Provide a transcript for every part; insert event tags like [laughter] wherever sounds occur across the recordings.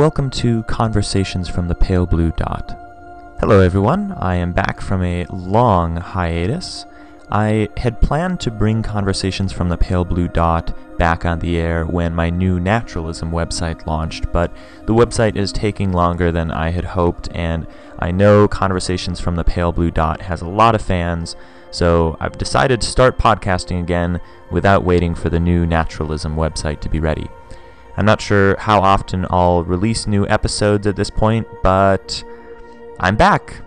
Welcome to Conversations from the Pale Blue Dot. Hello, everyone. I am back from a long hiatus. I had planned to bring Conversations from the Pale Blue Dot back on the air when my new naturalism website launched, but the website is taking longer than I had hoped, and I know Conversations from the Pale Blue Dot has a lot of fans, so I've decided to start podcasting again without waiting for the new naturalism website to be ready. I'm not sure how often I'll release new episodes at this point, but I'm back.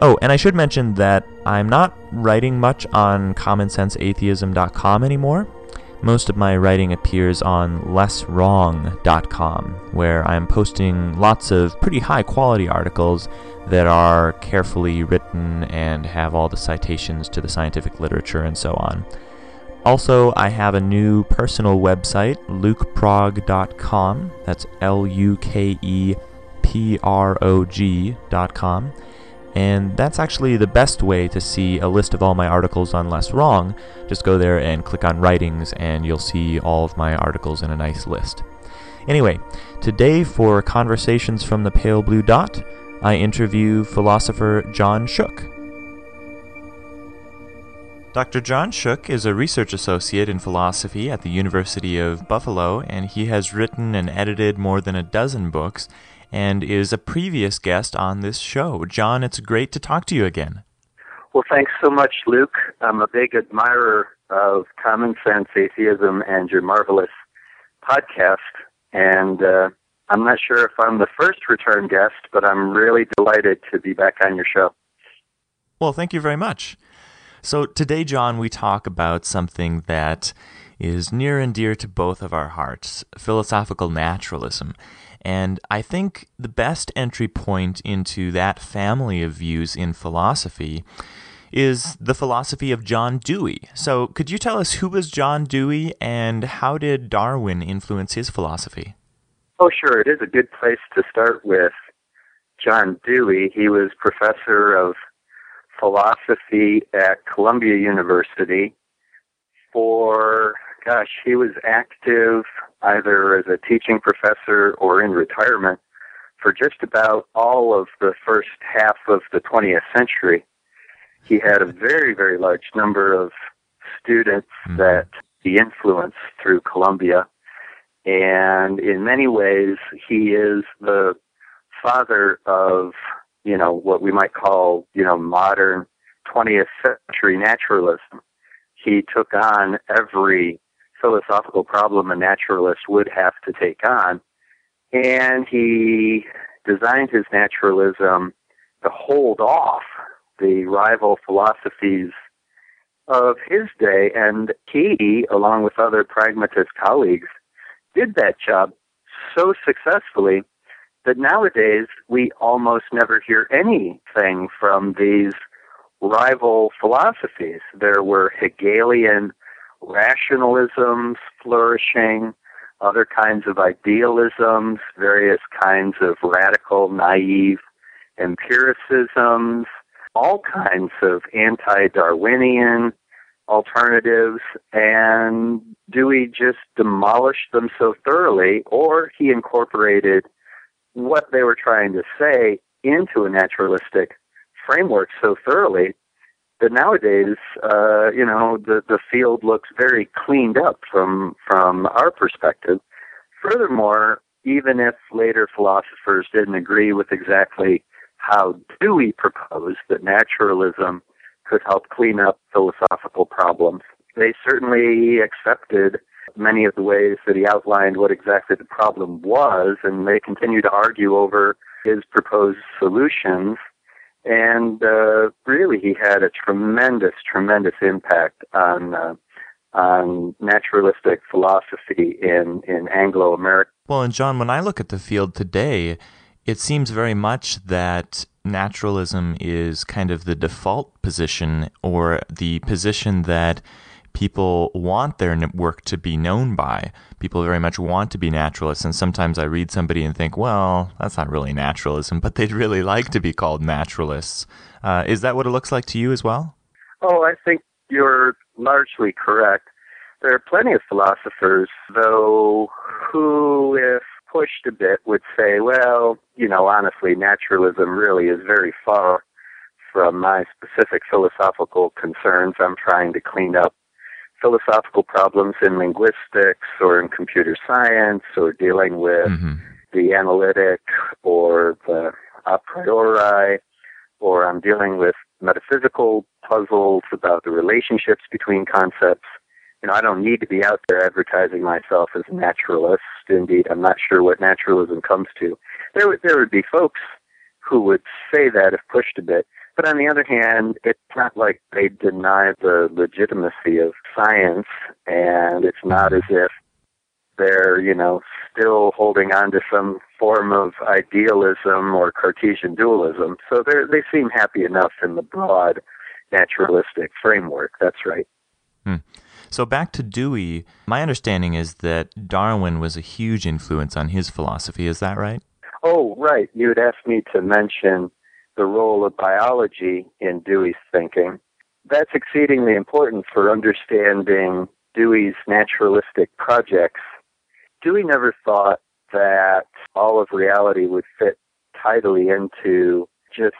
Oh, and I should mention that I'm not writing much on commonsenseatheism.com anymore. Most of my writing appears on lesswrong.com, where I'm posting lots of pretty high quality articles that are carefully written and have all the citations to the scientific literature and so on. Also, I have a new personal website, lukeprog.com. That's L U K E P R O G.com. And that's actually the best way to see a list of all my articles on Less Wrong. Just go there and click on Writings, and you'll see all of my articles in a nice list. Anyway, today for Conversations from the Pale Blue Dot, I interview philosopher John Shook. Dr. John Shook is a research associate in philosophy at the University of Buffalo, and he has written and edited more than a dozen books and is a previous guest on this show. John, it's great to talk to you again. Well, thanks so much, Luke. I'm a big admirer of Common Sense Atheism and your marvelous podcast, and uh, I'm not sure if I'm the first return guest, but I'm really delighted to be back on your show. Well, thank you very much. So, today, John, we talk about something that is near and dear to both of our hearts philosophical naturalism. And I think the best entry point into that family of views in philosophy is the philosophy of John Dewey. So, could you tell us who was John Dewey and how did Darwin influence his philosophy? Oh, sure. It is a good place to start with John Dewey. He was professor of philosophy at Columbia University for, gosh, he was active either as a teaching professor or in retirement for just about all of the first half of the 20th century. He had a very, very large number of students mm-hmm. that he influenced through Columbia. And in many ways, he is the father of you know, what we might call, you know, modern 20th century naturalism. He took on every philosophical problem a naturalist would have to take on, and he designed his naturalism to hold off the rival philosophies of his day, and he, along with other pragmatist colleagues, did that job so successfully that nowadays we almost never hear anything from these rival philosophies. There were Hegelian rationalisms flourishing, other kinds of idealisms, various kinds of radical, naive empiricisms, all kinds of anti Darwinian alternatives, and Dewey just demolished them so thoroughly, or he incorporated what they were trying to say into a naturalistic framework so thoroughly that nowadays, uh, you know, the the field looks very cleaned up from from our perspective. Furthermore, even if later philosophers didn't agree with exactly how Dewey proposed that naturalism could help clean up philosophical problems, they certainly accepted many of the ways that he outlined what exactly the problem was, and they continue to argue over his proposed solutions. And uh, really, he had a tremendous, tremendous impact on uh, on naturalistic philosophy in in Anglo America. Well, and John, when I look at the field today, it seems very much that naturalism is kind of the default position or the position that people want their work to be known by. People very much want to be naturalists, and sometimes I read somebody and think, well, that's not really naturalism, [laughs] but they'd really like to be called naturalists. Uh, is that what it looks like to you as well? Oh, I think you're largely correct. There are plenty of philosophers, though, who, if pushed a bit, would say, well, you know, honestly, naturalism really is very far from my specific philosophical concerns. I'm trying to clean up philosophical problems in linguistics or in computer science or dealing with mm-hmm. the analytic or the a priori or I'm dealing with metaphysical puzzles about the relationships between concepts. You know, I don't need to be out there advertising myself as a naturalist. Indeed, I'm not sure what naturalism comes to. There would there would be folks who would say that if pushed a bit. But on the other hand, it's not like they deny the legitimacy of science, and it's not as if they're, you know, still holding on to some form of idealism or Cartesian dualism. So they they seem happy enough in the broad naturalistic framework. That's right. Hmm. So back to Dewey, my understanding is that Darwin was a huge influence on his philosophy. Is that right? Oh, right. You had asked me to mention the role of biology in Dewey's thinking. That's exceedingly important for understanding Dewey's naturalistic projects. Dewey never thought that all of reality would fit tidily into just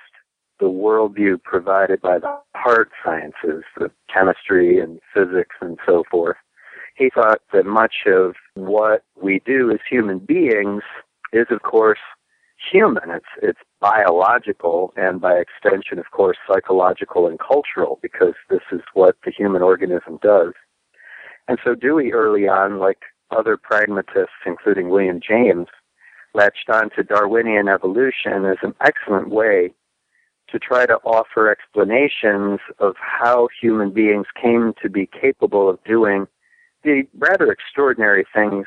the worldview provided by the hard sciences, the chemistry and physics and so forth. He thought that much of what we do as human beings is, of course, human. It's it's biological and by extension, of course, psychological and cultural because this is what the human organism does. And so Dewey early on, like other pragmatists, including William James, latched on to Darwinian evolution as an excellent way to try to offer explanations of how human beings came to be capable of doing the rather extraordinary things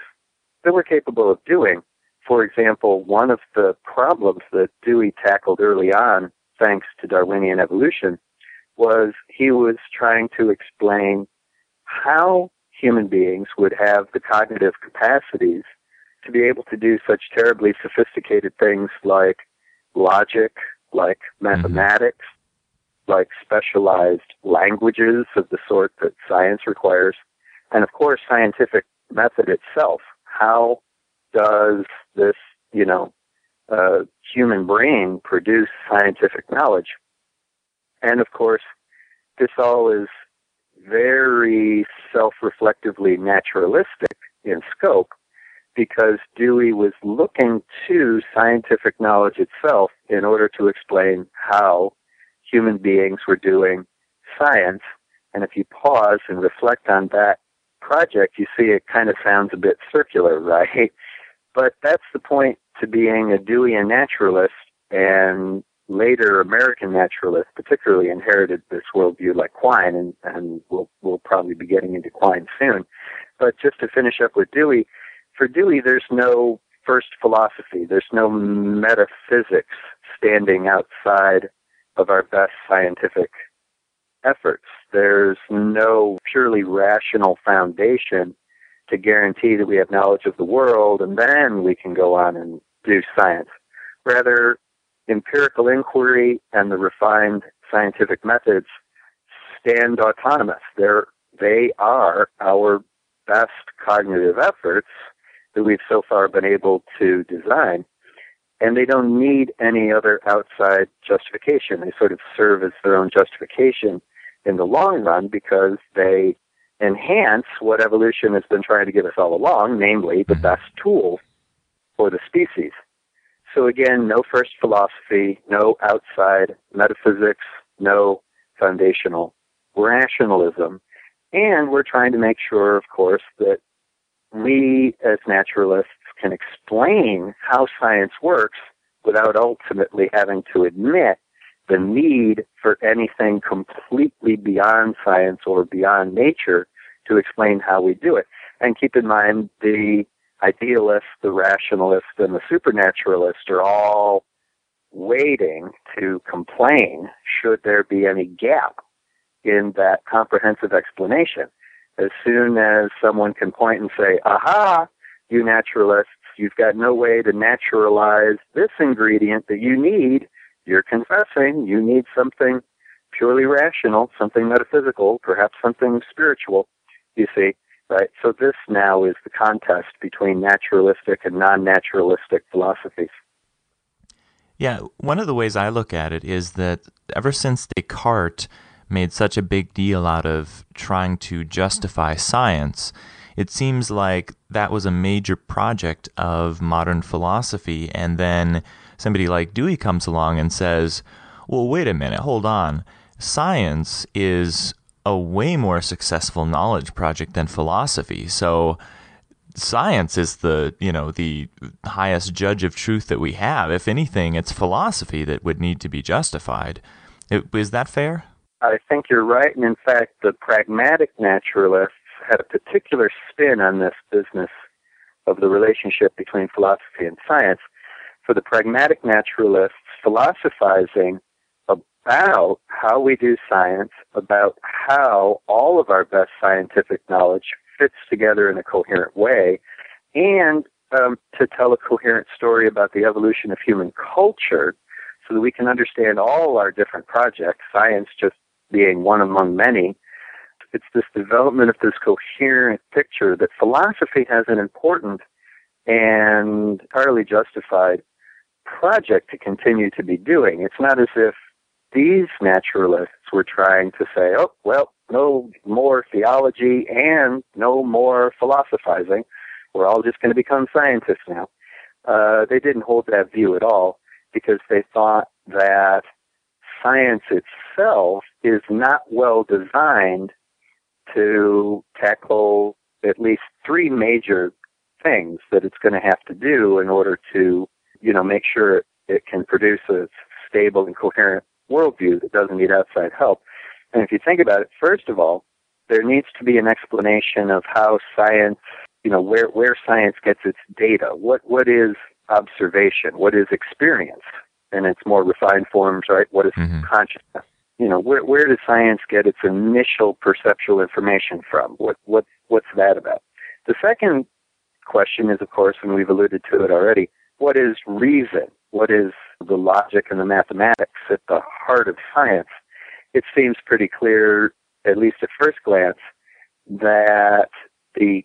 that we're capable of doing for example, one of the problems that Dewey tackled early on, thanks to Darwinian evolution, was he was trying to explain how human beings would have the cognitive capacities to be able to do such terribly sophisticated things like logic, like mm-hmm. mathematics, mm-hmm. like specialized languages of the sort that science requires, and of course, scientific method itself. How does this, you know, uh, human brain produce scientific knowledge? And of course, this all is very self-reflectively naturalistic in scope because Dewey was looking to scientific knowledge itself in order to explain how human beings were doing science. And if you pause and reflect on that project, you see it kind of sounds a bit circular, [laughs] right? But that's the point to being a Deweyan naturalist and later American naturalists particularly inherited this worldview like Quine, and, and we'll, we'll probably be getting into Quine soon. But just to finish up with Dewey, for Dewey, there's no first philosophy. There's no metaphysics standing outside of our best scientific efforts. There's no purely rational foundation to guarantee that we have knowledge of the world and then we can go on and do science. Rather, empirical inquiry and the refined scientific methods stand autonomous. They're, they are our best cognitive efforts that we've so far been able to design. And they don't need any other outside justification. They sort of serve as their own justification in the long run because they enhance what evolution has been trying to give us all along, namely the mm-hmm. best tool for the species. So again, no first philosophy, no outside metaphysics, no foundational rationalism. And we're trying to make sure, of course, that we as naturalists can explain how science works without ultimately having to admit the need for anything completely beyond science or beyond nature to explain how we do it. And keep in mind, the idealist, the rationalist, and the supernaturalist are all waiting to complain should there be any gap in that comprehensive explanation. As soon as someone can point and say, aha, you naturalists, you've got no way to naturalize this ingredient that you need you're confessing you need something purely rational, something metaphysical, perhaps something spiritual, you see. right? So this now is the contest between naturalistic and non-naturalistic philosophies. Yeah, one of the ways I look at it is that ever since Descartes made such a big deal out of trying to justify science, it seems like that was a major project of modern philosophy. And then somebody like Dewey comes along and says, well, wait a minute, hold on. Science is a way more successful knowledge project than philosophy. So science is the you know the highest judge of truth that we have. If anything, it's philosophy that would need to be justified. Is that fair? I think you're right, and in fact, the pragmatic naturalists had a particular spin on this business of the relationship between philosophy and science. For the pragmatic naturalists, philosophizing about how we do science, about how all of our best scientific knowledge fits together in a coherent way, and um, to tell a coherent story about the evolution of human culture so that we can understand all our different projects, science just being one among many. It's this development of this coherent picture that philosophy has an important and entirely justified project to continue to be doing. It's not as if these naturalists were trying to say, oh, well, no more theology and no more philosophizing. We're all just going to become scientists now. Uh, they didn't hold that view at all because they thought that science itself is not well designed to tackle at least three major things that it's going to have to do in order to, you know, make sure it can produce a stable and coherent worldview that doesn't need outside help. And if you think about it, first of all, there needs to be an explanation of how science, you know, where, where science gets its data. What, what is observation? What is experience? And its more refined forms, right? What is mm-hmm. consciousness? You know, where, where does science get its initial perceptual information from? What, what, what's that about? The second question is, of course, and we've alluded to it already, what is reason? What is the logic and the mathematics at the heart of science? it seems pretty clear, at least at first glance, that the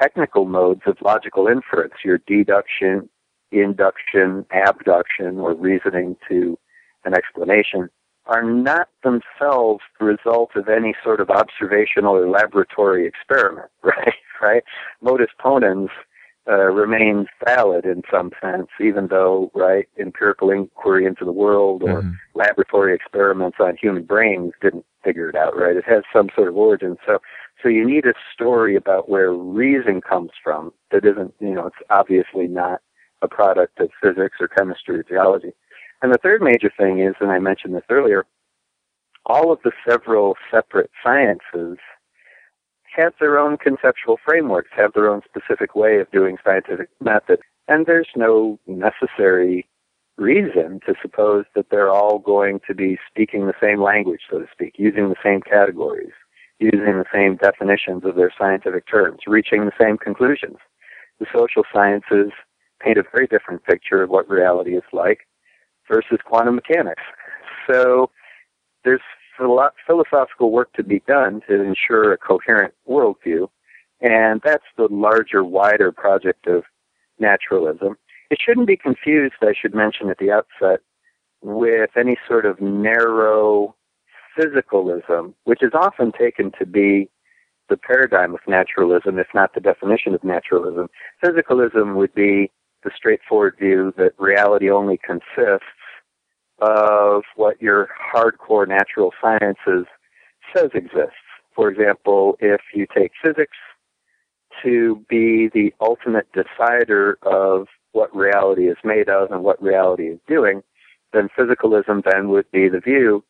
technical modes of logical inference, your deduction, induction, abduction, or reasoning to an explanation, are not themselves the result of any sort of observational or laboratory experiment, [laughs] right? Right? Modus ponens uh, remains valid in some sense, even though, right, empirical inquiry into the world or mm-hmm. laboratory experiments on human brains didn't figure it out, right? It has some sort of origin. So, so you need a story about where reason comes from that isn't, you know, it's obviously not a product of physics or chemistry or geology. And the third major thing is, and I mentioned this earlier, all of the several separate sciences have their own conceptual frameworks, have their own specific way of doing scientific method. And there's no necessary reason to suppose that they're all going to be speaking the same language, so to speak, using the same categories, using the same definitions of their scientific terms, reaching the same conclusions. The social sciences paint a very different picture of what reality is like versus quantum mechanics. So there's philosophical work to be done to ensure a coherent worldview, and that's the larger, wider project of naturalism. It shouldn't be confused, I should mention at the outset, with any sort of narrow physicalism, which is often taken to be the paradigm of naturalism, if not the definition of naturalism. Physicalism would be the straightforward view that reality only consists of what your hardcore natural sciences says exists. For example, if you take physics to be the ultimate decider of what reality is made of and what reality is doing, then physicalism then would be the view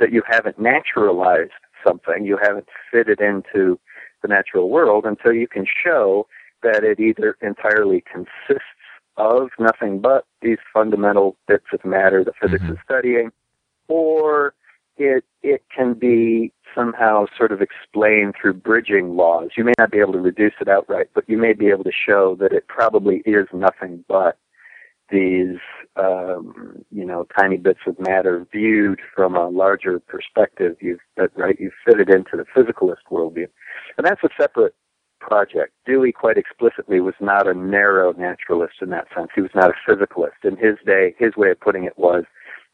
that you haven't naturalized something, you haven't fitted into the natural world until you can show that it either entirely consists of nothing but these fundamental bits of matter that physics mm-hmm. is studying, or it it can be somehow sort of explained through bridging laws. You may not be able to reduce it outright, but you may be able to show that it probably is nothing but these um, you know tiny bits of matter viewed from a larger perspective. You've right you fit it into the physicalist worldview, and that's a separate project. Dewey quite explicitly was not a narrow naturalist in that sense. He was not a physicalist. In his day, his way of putting it was,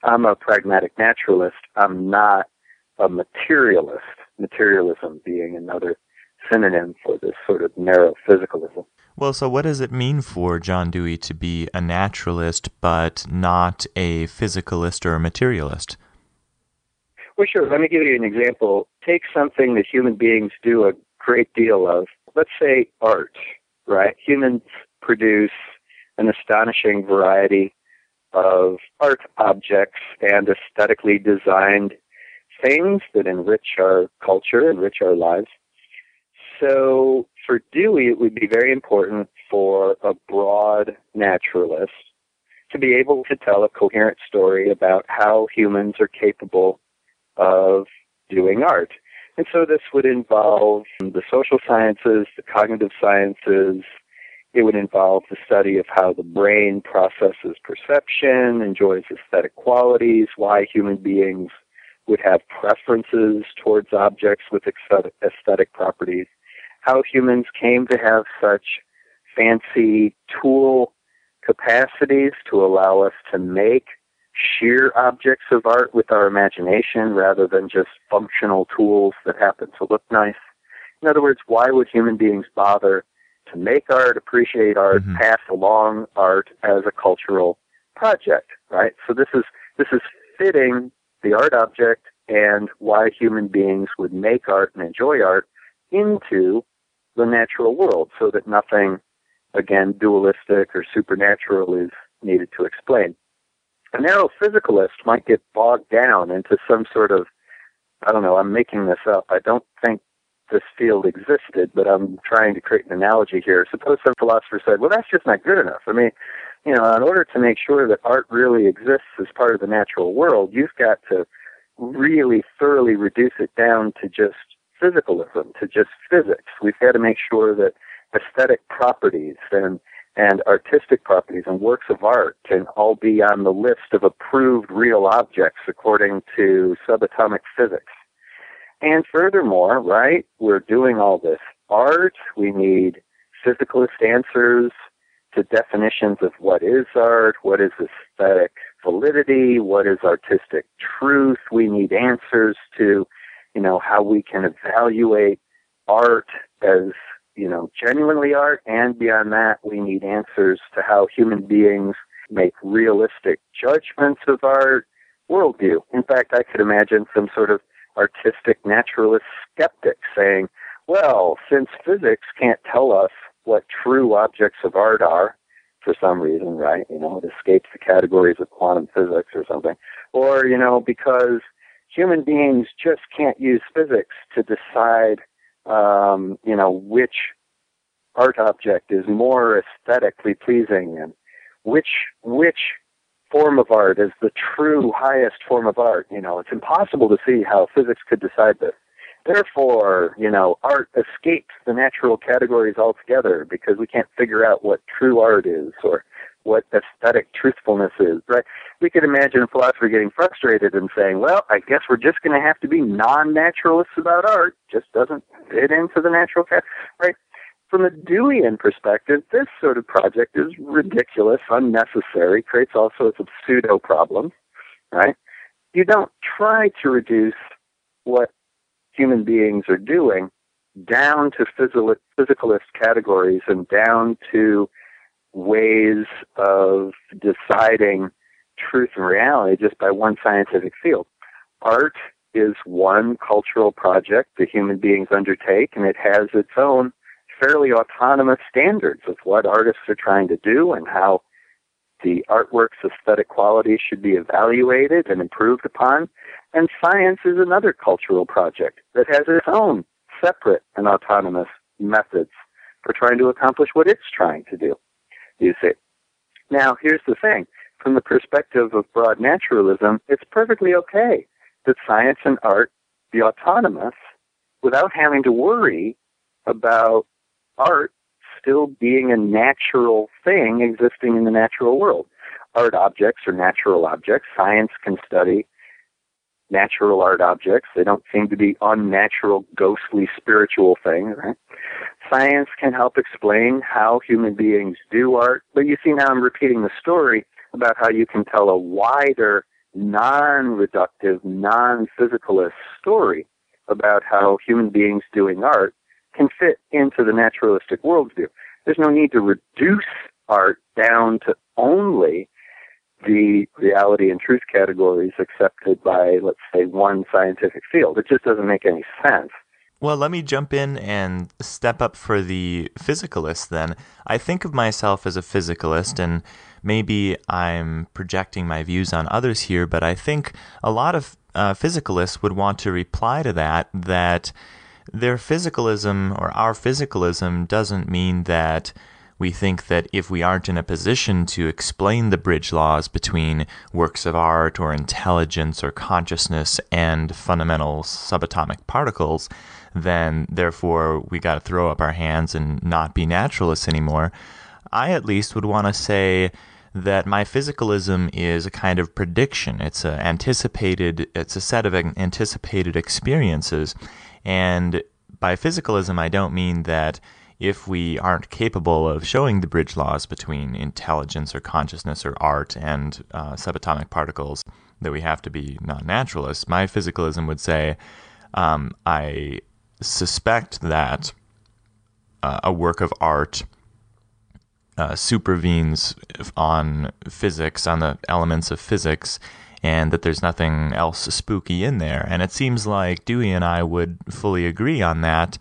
I'm a pragmatic naturalist. I'm not a materialist. Materialism being another synonym for this sort of narrow physicalism. Well, so what does it mean for John Dewey to be a naturalist but not a physicalist or a materialist? Well, sure. Let me give you an example. Take something that human beings do a great deal of. Let's say art, right? Humans produce an astonishing variety of art objects and aesthetically designed things that enrich our culture, enrich our lives. So for Dewey, it would be very important for a broad naturalist to be able to tell a coherent story about how humans are capable of doing art. And so this would involve the social sciences, the cognitive sciences. It would involve the study of how the brain processes perception, enjoys aesthetic qualities, why human beings would have preferences towards objects with aesthetic properties, how humans came to have such fancy tool capacities to allow us to make sheer objects of art with our imagination rather than just functional tools that happen to look nice. In other words, why would human beings bother to make art, appreciate art, mm-hmm. pass along art as a cultural project, right? So this is this is fitting the art object and why human beings would make art and enjoy art into the natural world so that nothing, again, dualistic or supernatural is needed to explain. A narrow physicalist might get bogged down into some sort of, I don't know, I'm making this up. I don't think this field existed, but I'm trying to create an analogy here. Suppose some philosopher said, well, that's just not good enough. I mean, you know, in order to make sure that art really exists as part of the natural world, you've got to really thoroughly reduce it down to just physicalism, to just physics. We've got to make sure that aesthetic properties and and artistic properties and works of art can all be on the list of approved real objects according to subatomic physics. And furthermore, right, we're doing all this art. We need physicalist answers to definitions of what is art, what is aesthetic validity, what is artistic truth. We need answers to, you know, how we can evaluate art as, you know, genuinely art. And beyond that, we need answers to how human beings make realistic judgments of art, worldview. In fact, I could imagine some sort of artistic naturalist skeptic saying, well, since physics can't tell us what true objects of art are, for some reason, right? You know, it escapes the categories of quantum physics or something. Or, you know, because human beings just can't use physics to decide, um, you know, which art object is more aesthetically pleasing and which, which form of art is the true highest form of art. You know, it's impossible to see how physics could decide this. Therefore, you know, art escapes the natural categories altogether because we can't figure out what true art is or what aesthetic truthfulness is, right? We could imagine a philosopher getting frustrated and saying, well, I guess we're just going to have to be non-naturalists about art. Just doesn't fit into the natural category, right? From a Deweyan perspective, this sort of project is ridiculous, unnecessary, creates all sorts of pseudo problems, right? You don't try to reduce what human beings are doing down to physicalist categories and down to ways of deciding truth and reality just by one scientific field. Art is one cultural project that human beings undertake, and it has its own fairly autonomous standards of what artists are trying to do and how the artwork's aesthetic quality should be evaluated and improved upon. And science is another cultural project that has its own separate and autonomous methods for trying to accomplish what it's trying to do. You see. Now, here's the thing. From the perspective of broad naturalism, it's perfectly okay that science and art be autonomous without having to worry about art still being a natural thing existing in the natural world. Art objects are natural objects. Science can study natural art objects. They don't seem to be unnatural, ghostly, spiritual things, right? Science can help explain how human beings do art, but you see now I'm repeating the story about how you can tell a wider, non-reductive, non-physicalist story about how human beings doing art can fit into the naturalistic worldview. There's no need to reduce art down to only the reality and truth categories accepted by, let's say, one scientific field. It just doesn't make any sense. Well, let me jump in and step up for the physicalist then. I think of myself as a physicalist, and maybe I'm projecting my views on others here, but I think a lot of uh, physicalists would want to reply to that that their physicalism or our physicalism doesn't mean that we think that if we aren't in a position to explain the bridge laws between works of art or intelligence or consciousness and fundamental subatomic particles, then therefore we got to throw up our hands and not be naturalists anymore. I at least would want to say that my physicalism is a kind of prediction. It's a anticipated it's a set of anticipated experiences. And by physicalism I don't mean that if we aren't capable of showing the bridge laws between intelligence or consciousness or art and uh, subatomic particles, that we have to be non naturalists. My physicalism would say um, I suspect that uh, a work of art uh, supervenes on physics, on the elements of physics, and that there's nothing else spooky in there. And it seems like Dewey and I would fully agree on that.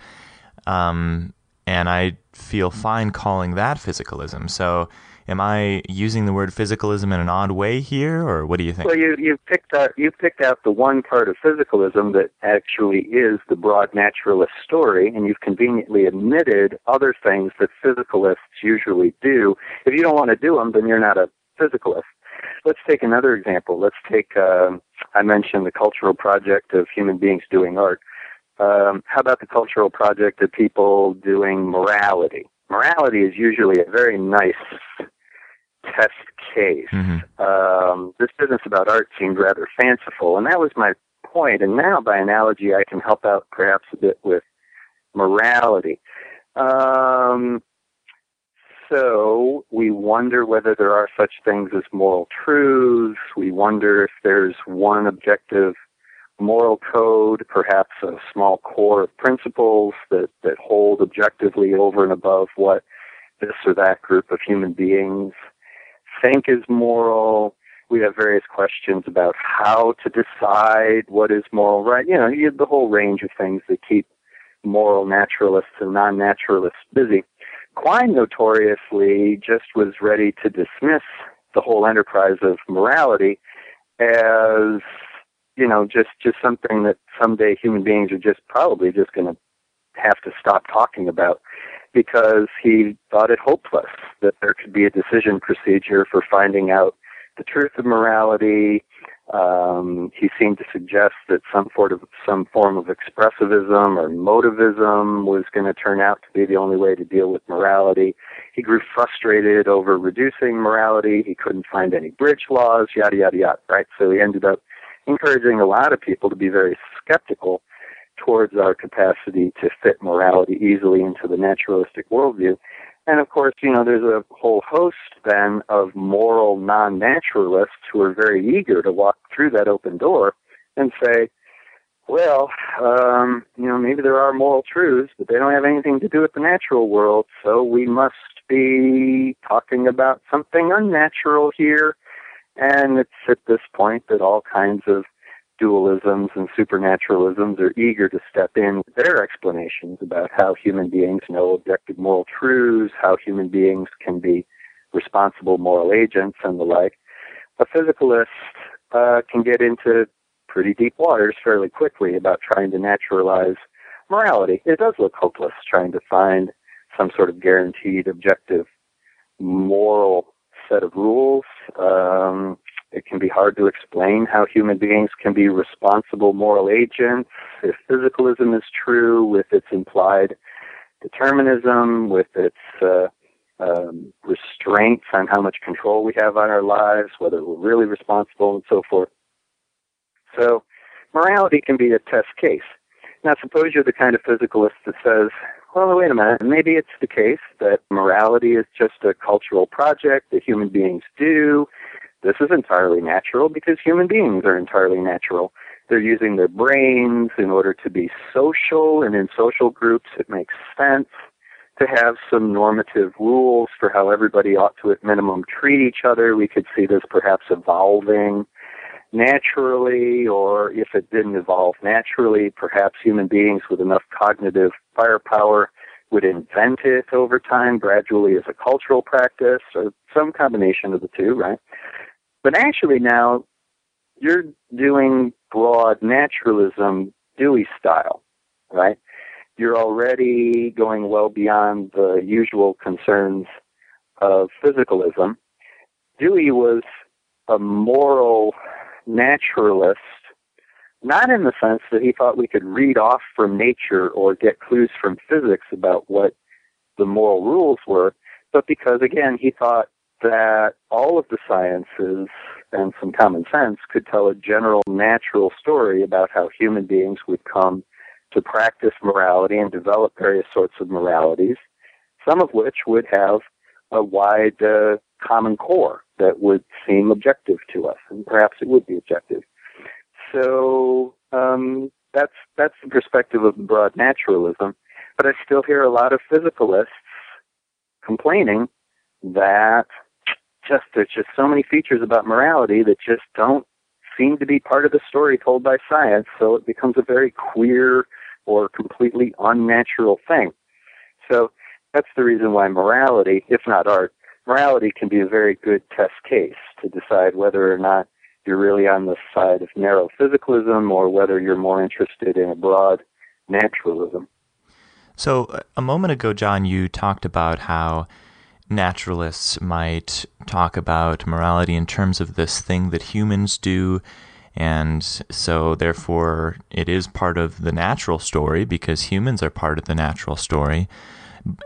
Um, and I feel fine calling that physicalism. So, am I using the word physicalism in an odd way here, or what do you think? Well, you you picked out you picked out the one part of physicalism that actually is the broad naturalist story, and you've conveniently omitted other things that physicalists usually do. If you don't want to do them, then you're not a physicalist. Let's take another example. Let's take uh, I mentioned the cultural project of human beings doing art. Um, how about the cultural project of people doing morality? Morality is usually a very nice test case. Mm-hmm. Um, this business about art seemed rather fanciful, and that was my point. And now, by analogy, I can help out perhaps a bit with morality. Um, so we wonder whether there are such things as moral truths. We wonder if there's one objective moral code, perhaps a small core of principles that, that hold objectively over and above what this or that group of human beings think is moral. We have various questions about how to decide what is moral, right? You know, you have the whole range of things that keep moral naturalists and non-naturalists busy. Quine notoriously just was ready to dismiss the whole enterprise of morality as you know, just just something that someday human beings are just probably just going to have to stop talking about because he thought it hopeless that there could be a decision procedure for finding out the truth of morality. Um, he seemed to suggest that some sort of some form of expressivism or emotivism was going to turn out to be the only way to deal with morality. He grew frustrated over reducing morality. He couldn't find any bridge laws, yada yada yada. Right, so he ended up encouraging a lot of people to be very skeptical towards our capacity to fit morality easily into the naturalistic worldview. And of course, you know, there's a whole host then of moral non-naturalists who are very eager to walk through that open door and say, well, um, you know, maybe there are moral truths, but they don't have anything to do with the natural world, so we must be talking about something unnatural here and it's at this point that all kinds of dualisms and supernaturalisms are eager to step in with their explanations about how human beings know objective moral truths, how human beings can be responsible moral agents, and the like. A physicalist uh, can get into pretty deep waters fairly quickly about trying to naturalize morality. It does look hopeless trying to find some sort of guaranteed objective moral set of rules. Um, it can be hard to explain how human beings can be responsible moral agents. If physicalism is true, with its implied determinism, with its uh, um, restraints on how much control we have on our lives, whether we're really responsible, and so forth. So, morality can be a test case. Now, suppose you're the kind of physicalist that says, well, wait a minute, maybe it's the case that morality is just a cultural project that human beings do. This is entirely natural because human beings are entirely natural. They're using their brains in order to be social, and in social groups it makes sense to have some normative rules for how everybody ought to, at minimum, treat each other. We could see this perhaps evolving naturally, or if it didn't evolve naturally, perhaps human beings with enough cognitive firepower would invent it over time, gradually as a cultural practice, or some combination of the two, right? But actually now, you're doing broad naturalism Dewey style, right? You're already going well beyond the usual concerns of physicalism. Dewey was a moral naturalist, not in the sense that he thought we could read off from nature or get clues from physics about what the moral rules were, but because, again, he thought that all of the sciences and some common sense could tell a general natural story about how human beings would come to practice morality and develop various sorts of moralities, some of which would have a wide uh, common core that would seem objective to us, and perhaps it would be objective. So um, that's that's the perspective of broad naturalism. But I still hear a lot of physicalists complaining that just there's just so many features about morality that just don't seem to be part of the story told by science, so it becomes a very queer or completely unnatural thing. So that's the reason why morality, if not art, morality can be a very good test case to decide whether or not you're really on the side of narrow physicalism or whether you're more interested in a broad naturalism. So, uh, a moment ago, John, you talked about how naturalists might talk about morality in terms of this thing that humans do. And so, therefore, it is part of the natural story because humans are part of the natural story.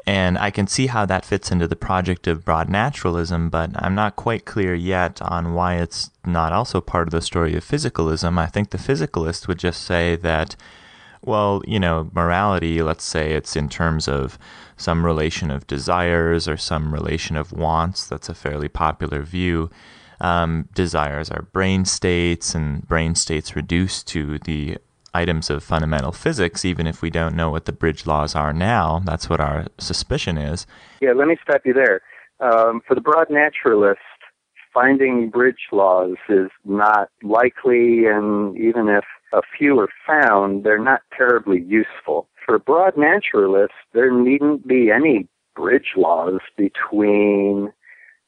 And I can see how that fits into the project of broad naturalism, but I'm not quite clear yet on why it's not also part of the story of physicalism. I think the physicalist would just say that, well, you know, morality, let's say it's in terms of some relation of desires or some relation of wants. That's a fairly popular view. Um, desires are brain states, and brain states reduced to the items of fundamental physics, even if we don't know what the bridge laws are now. That's what our suspicion is. Yeah, let me stop you there. Um, for the broad naturalist, finding bridge laws is not likely, and even if a few are found, they're not terribly useful. For broad naturalist, there needn't be any bridge laws between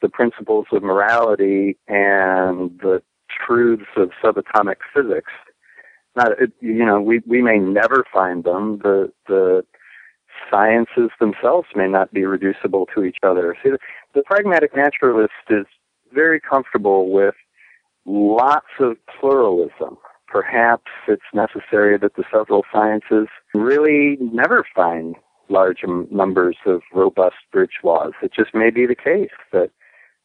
the principles of morality and the truths of subatomic physics not you know we we may never find them. The the sciences themselves may not be reducible to each other. See the, the pragmatic naturalist is very comfortable with lots of pluralism. Perhaps it's necessary that the several sciences really never find large numbers of robust bridge laws. It just may be the case that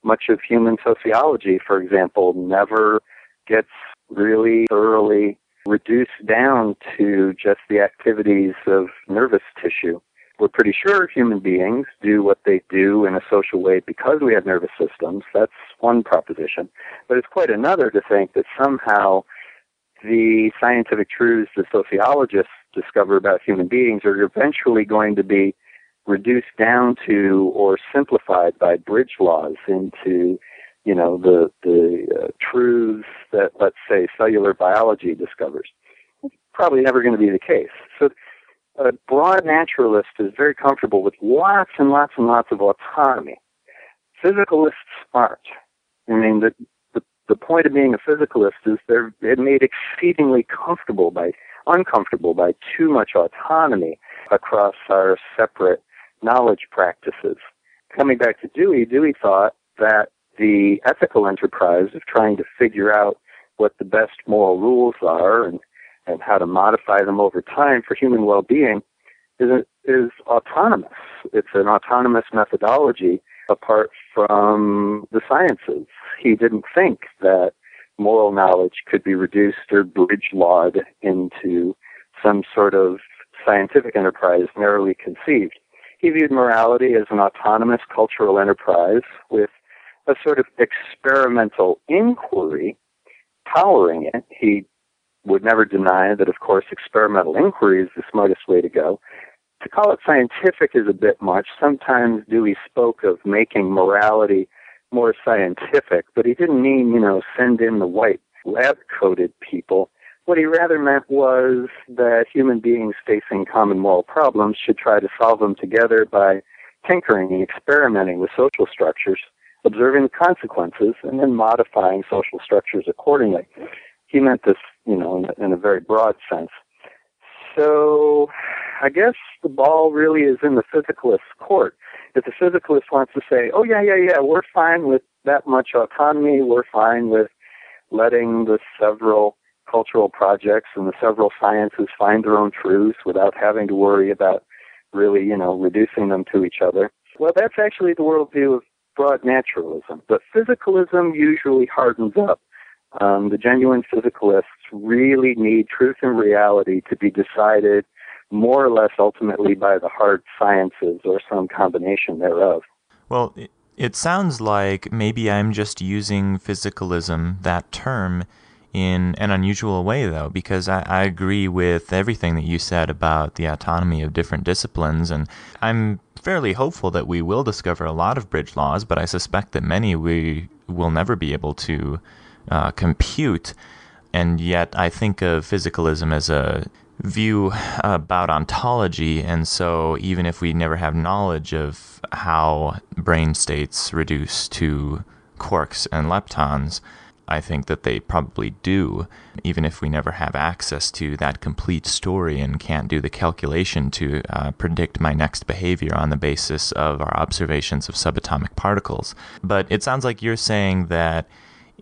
much of human sociology for example never gets really thoroughly reduced down to just the activities of nervous tissue. We're pretty sure human beings do what they do in a social way because we have nervous systems. That's one proposition. But it's quite another to think that somehow the scientific truths that sociologists discover about human beings are eventually going to be reduced down to or simplified by bridge laws into you know the the uh, truths that let's say cellular biology discovers. It's probably never going to be the case. So a broad naturalist is very comfortable with lots and lots and lots of autonomy. Physicalists aren't. I mean, the, the, the point of being a physicalist is they're, they're made exceedingly comfortable by, uncomfortable by too much autonomy across our separate knowledge practices. Coming back to Dewey, Dewey thought that the ethical enterprise of trying to figure out what the best moral rules are and, and how to modify them over time for human well-being is, is autonomous. It's an autonomous methodology apart from the sciences. He didn't think that moral knowledge could be reduced or bridge lawed into some sort of scientific enterprise narrowly conceived. He viewed morality as an autonomous cultural enterprise with a sort of experimental inquiry powering it. He would never deny that, of course, experimental inquiry is the smartest way to go. To call it scientific is a bit much. Sometimes Dewey spoke of making morality more scientific, but he didn't mean, you know, send in the white lab coated people. What he rather meant was that human beings facing common moral problems should try to solve them together by tinkering and experimenting with social structures, observing the consequences, and then modifying social structures accordingly. He meant this, you know, in a, in a very broad sense. So I guess the ball really is in the physicalist's court. If the physicalist wants to say, oh, yeah, yeah, yeah, we're fine with that much autonomy, we're fine with letting the several cultural projects and the several sciences find their own truths without having to worry about really, you know, reducing them to each other. Well, that's actually the worldview of broad naturalism. But physicalism usually hardens up. Um, the genuine physicalists really need truth and reality to be decided more or less ultimately by the hard sciences or some combination thereof. Well, it sounds like maybe I'm just using physicalism, that term, in an unusual way, though, because I, I, agree with everything that you said about the autonomy of different disciplines, and I'm fairly hopeful that we will discover a lot of bridge laws, but I suspect that many we will never be able to uh, compute. And yet, I think of physicalism as a view about ontology, and so even if we never have knowledge of how brain states reduce to quarks and leptons, I think that they probably do, even if we never have access to that complete story and can't do the calculation to uh, predict my next behavior on the basis of our observations of subatomic particles. But it sounds like you're saying that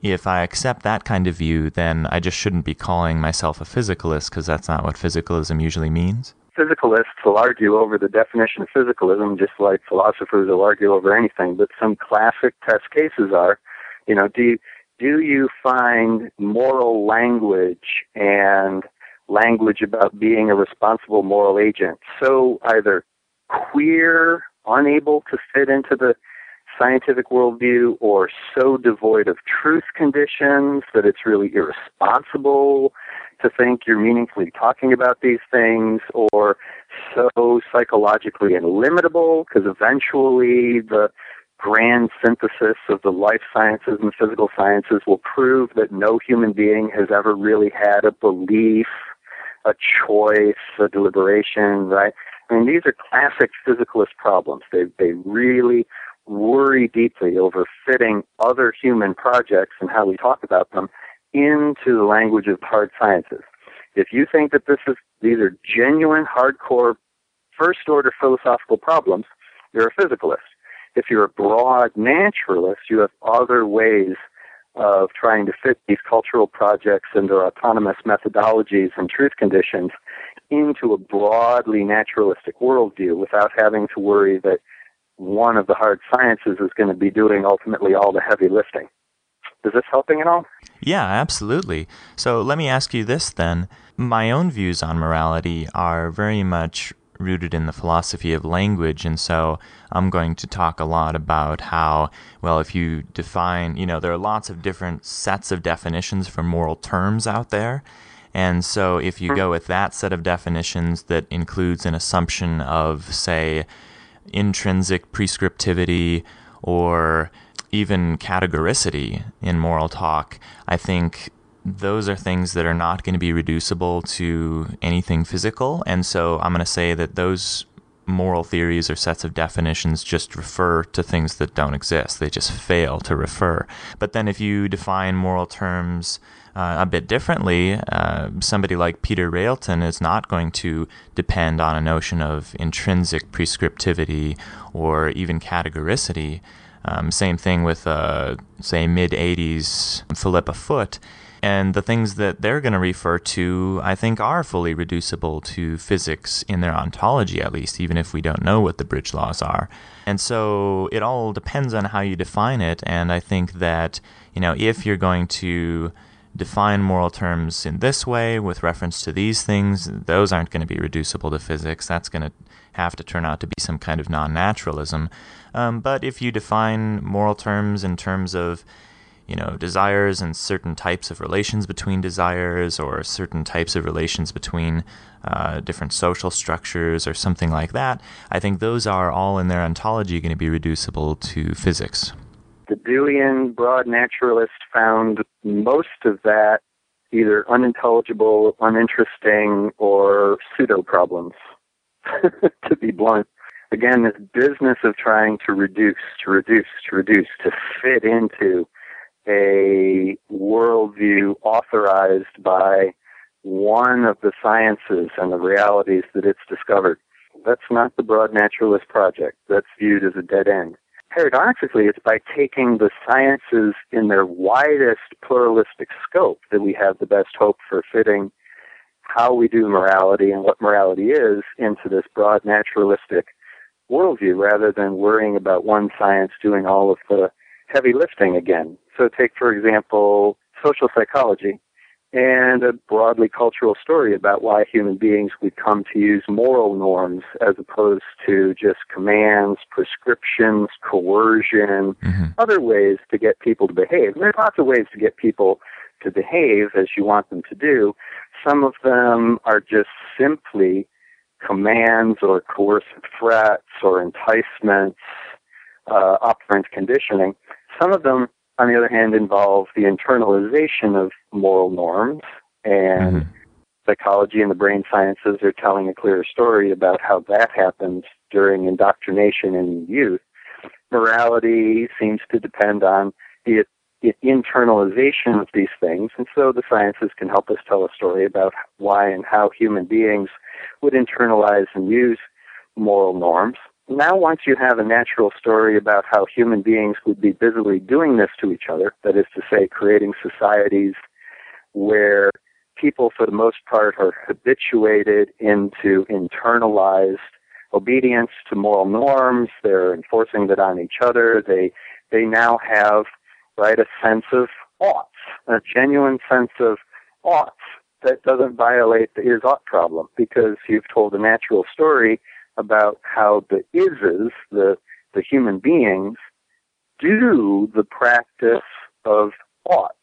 if I accept that kind of view, then I just shouldn't be calling myself a physicalist because that's not what physicalism usually means. Physicalists will argue over the definition of physicalism just like philosophers will argue over anything, but some classic test cases are, you know, do you, do you find moral language and language about being a responsible moral agent so either queer, unable to fit into the scientific worldview or so devoid of truth conditions that it's really irresponsible to think you're meaningfully talking about these things or so psychologically illimitable because eventually the grand synthesis of the life sciences and physical sciences will prove that no human being has ever really had a belief, a choice, a deliberation, right? I mean, these are classic physicalist problems. They, they really worry deeply over fitting other human projects and how we talk about them into the language of hard sciences. If you think that this is these are genuine, hardcore, first order philosophical problems, you're a physicalist. If you're a broad naturalist, you have other ways of trying to fit these cultural projects and their autonomous methodologies and truth conditions into a broadly naturalistic worldview without having to worry that one of the hard sciences is going to be doing ultimately all the heavy lifting. Is this helping at all? Yeah, absolutely. So let me ask you this then. My own views on morality are very much rooted in the philosophy of language. And so I'm going to talk a lot about how, well, if you define, you know, there are lots of different sets of definitions for moral terms out there. And so if you go with that set of definitions that includes an assumption of, say, intrinsic prescriptivity or even categoricity in moral talk, I think those are things that are not going to be reducible to anything physical. And so I'm going to say that those moral theories or sets of definitions just refer to things that don't exist. They just fail to refer. But then if you define moral terms uh, a bit differently, uh, somebody like Peter Railton is not going to depend on a notion of intrinsic prescriptivity or even categoricity. Um, same thing with, uh, say, mid 80s Philippa Foot. And the things that they're going to refer to, I think, are fully reducible to physics in their ontology, at least, even if we don't know what the bridge laws are. And so it all depends on how you define it. And I think that, you know, if you're going to define moral terms in this way with reference to these things, those aren't going to be reducible to physics. That's going to have to turn out to be some kind of non naturalism. Um, but if you define moral terms in terms of you know, desires and certain types of relations between desires or certain types of relations between uh, different social structures or something like that, I think those are all in their ontology going to be reducible to physics. The Deweyan broad naturalist found most of that either unintelligible, uninteresting, or pseudo problems, [laughs] to be blunt. Again, this business of trying to reduce, to reduce, to reduce, to fit into a worldview authorized by one of the sciences and the realities that it's discovered. That's not the broad naturalist project. That's viewed as a dead end. Paradoxically, it's by taking the sciences in their widest pluralistic scope that we have the best hope for fitting how we do morality and what morality is into this broad naturalistic worldview rather than worrying about one science doing all of the heavy lifting again. So take, for example, social psychology and a broadly cultural story about why human beings would come to use moral norms as opposed to just commands, prescriptions, coercion, mm-hmm. other ways to get people to behave. And are lots of ways to get people to behave as you want them to do. Some of them are just simply commands or coercive threats or enticements, uh, operant conditioning. Some of them, on the other hand, involve the internalization of moral norms, and mm-hmm. psychology and the brain sciences are telling a clearer story about how that happens during indoctrination in youth. Morality seems to depend on the, the internalization of these things, and so the sciences can help us tell a story about why and how human beings would internalize and use moral norms now once you have a natural story about how human beings would be busily doing this to each other, that is to say, creating societies where people for the most part are habituated into internalized obedience to moral norms, they're enforcing that on each other, they they now have right a sense of oughts, a genuine sense of oughts that doesn't violate the is ought problem because you've told a natural story about how the ises, the, the human beings, do the practice of oughts.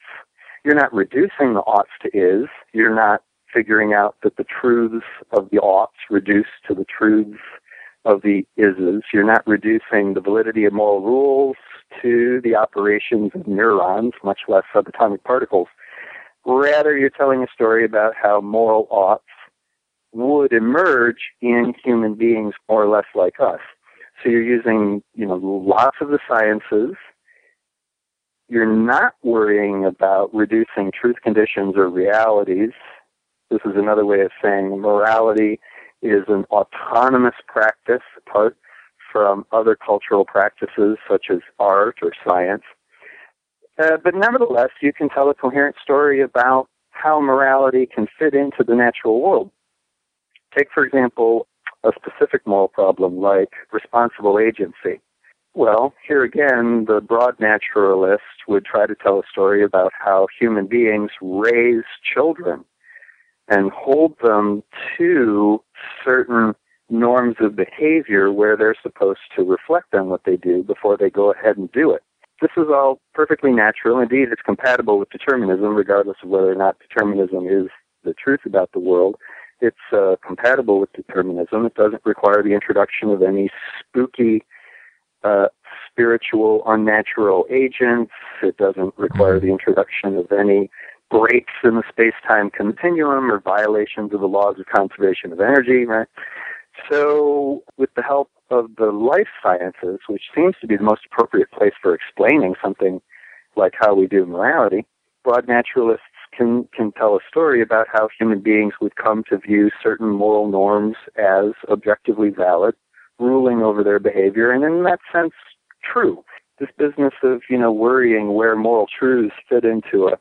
You're not reducing the oughts to is. You're not figuring out that the truths of the oughts reduce to the truths of the ises. You're not reducing the validity of moral rules to the operations of neurons, much less subatomic particles. Rather, you're telling a story about how moral oughts would emerge in human beings more or less like us. So you're using, you know, lots of the sciences. You're not worrying about reducing truth conditions or realities. This is another way of saying morality is an autonomous practice apart from other cultural practices such as art or science. Uh, but nevertheless, you can tell a coherent story about how morality can fit into the natural world. Take, for example, a specific moral problem like responsible agency. Well, here again, the broad naturalist would try to tell a story about how human beings raise children and hold them to certain norms of behavior where they're supposed to reflect on what they do before they go ahead and do it. This is all perfectly natural. Indeed, it's compatible with determinism, regardless of whether or not determinism is the truth about the world. It's uh, compatible with determinism. It doesn't require the introduction of any spooky, uh, spiritual, unnatural agents. It doesn't require the introduction of any breaks in the space-time continuum or violations of the laws of conservation of energy, right? So, with the help of the life sciences, which seems to be the most appropriate place for explaining something like how we do morality, broad naturalists can can tell a story about how human beings would come to view certain moral norms as objectively valid, ruling over their behavior, and in that sense, true. This business of you know worrying where moral truths fit into a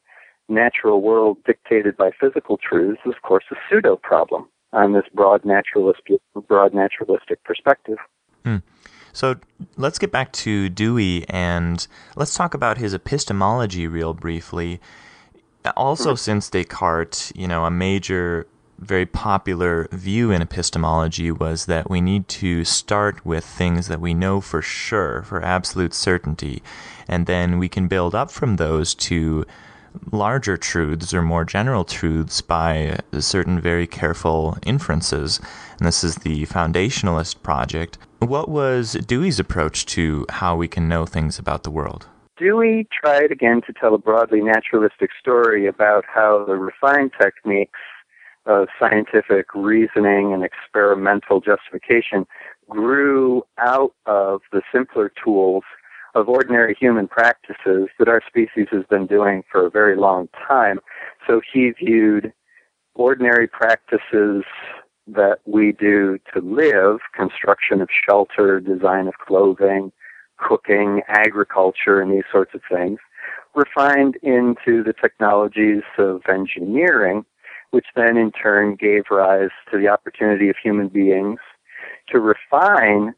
natural world dictated by physical truths is, of course, a pseudo problem on this broad naturalist broad naturalistic perspective. Hmm. So let's get back to Dewey and let's talk about his epistemology real briefly Uh, also mm-hmm. since Descartes, you know, a major very popular view in epistemology was that we need to start with things that we know for sure, for absolute certainty, and then we can build up from those to larger truths or more general truths by certain very careful inferences. And this is the foundationalist project. What was Dewey's approach to how we can know things about the world? Dewey tried again to tell a broadly naturalistic story about how the refined techniques of scientific reasoning and experimental justification grew out of the simpler tools of ordinary human practices that our species has been doing for a very long time. So he viewed ordinary practices that we do to live, construction of shelter, design of clothing, cooking, agriculture, and these sorts of things, refined into the technologies of engineering, which then in turn gave rise to the opportunity of human beings to refine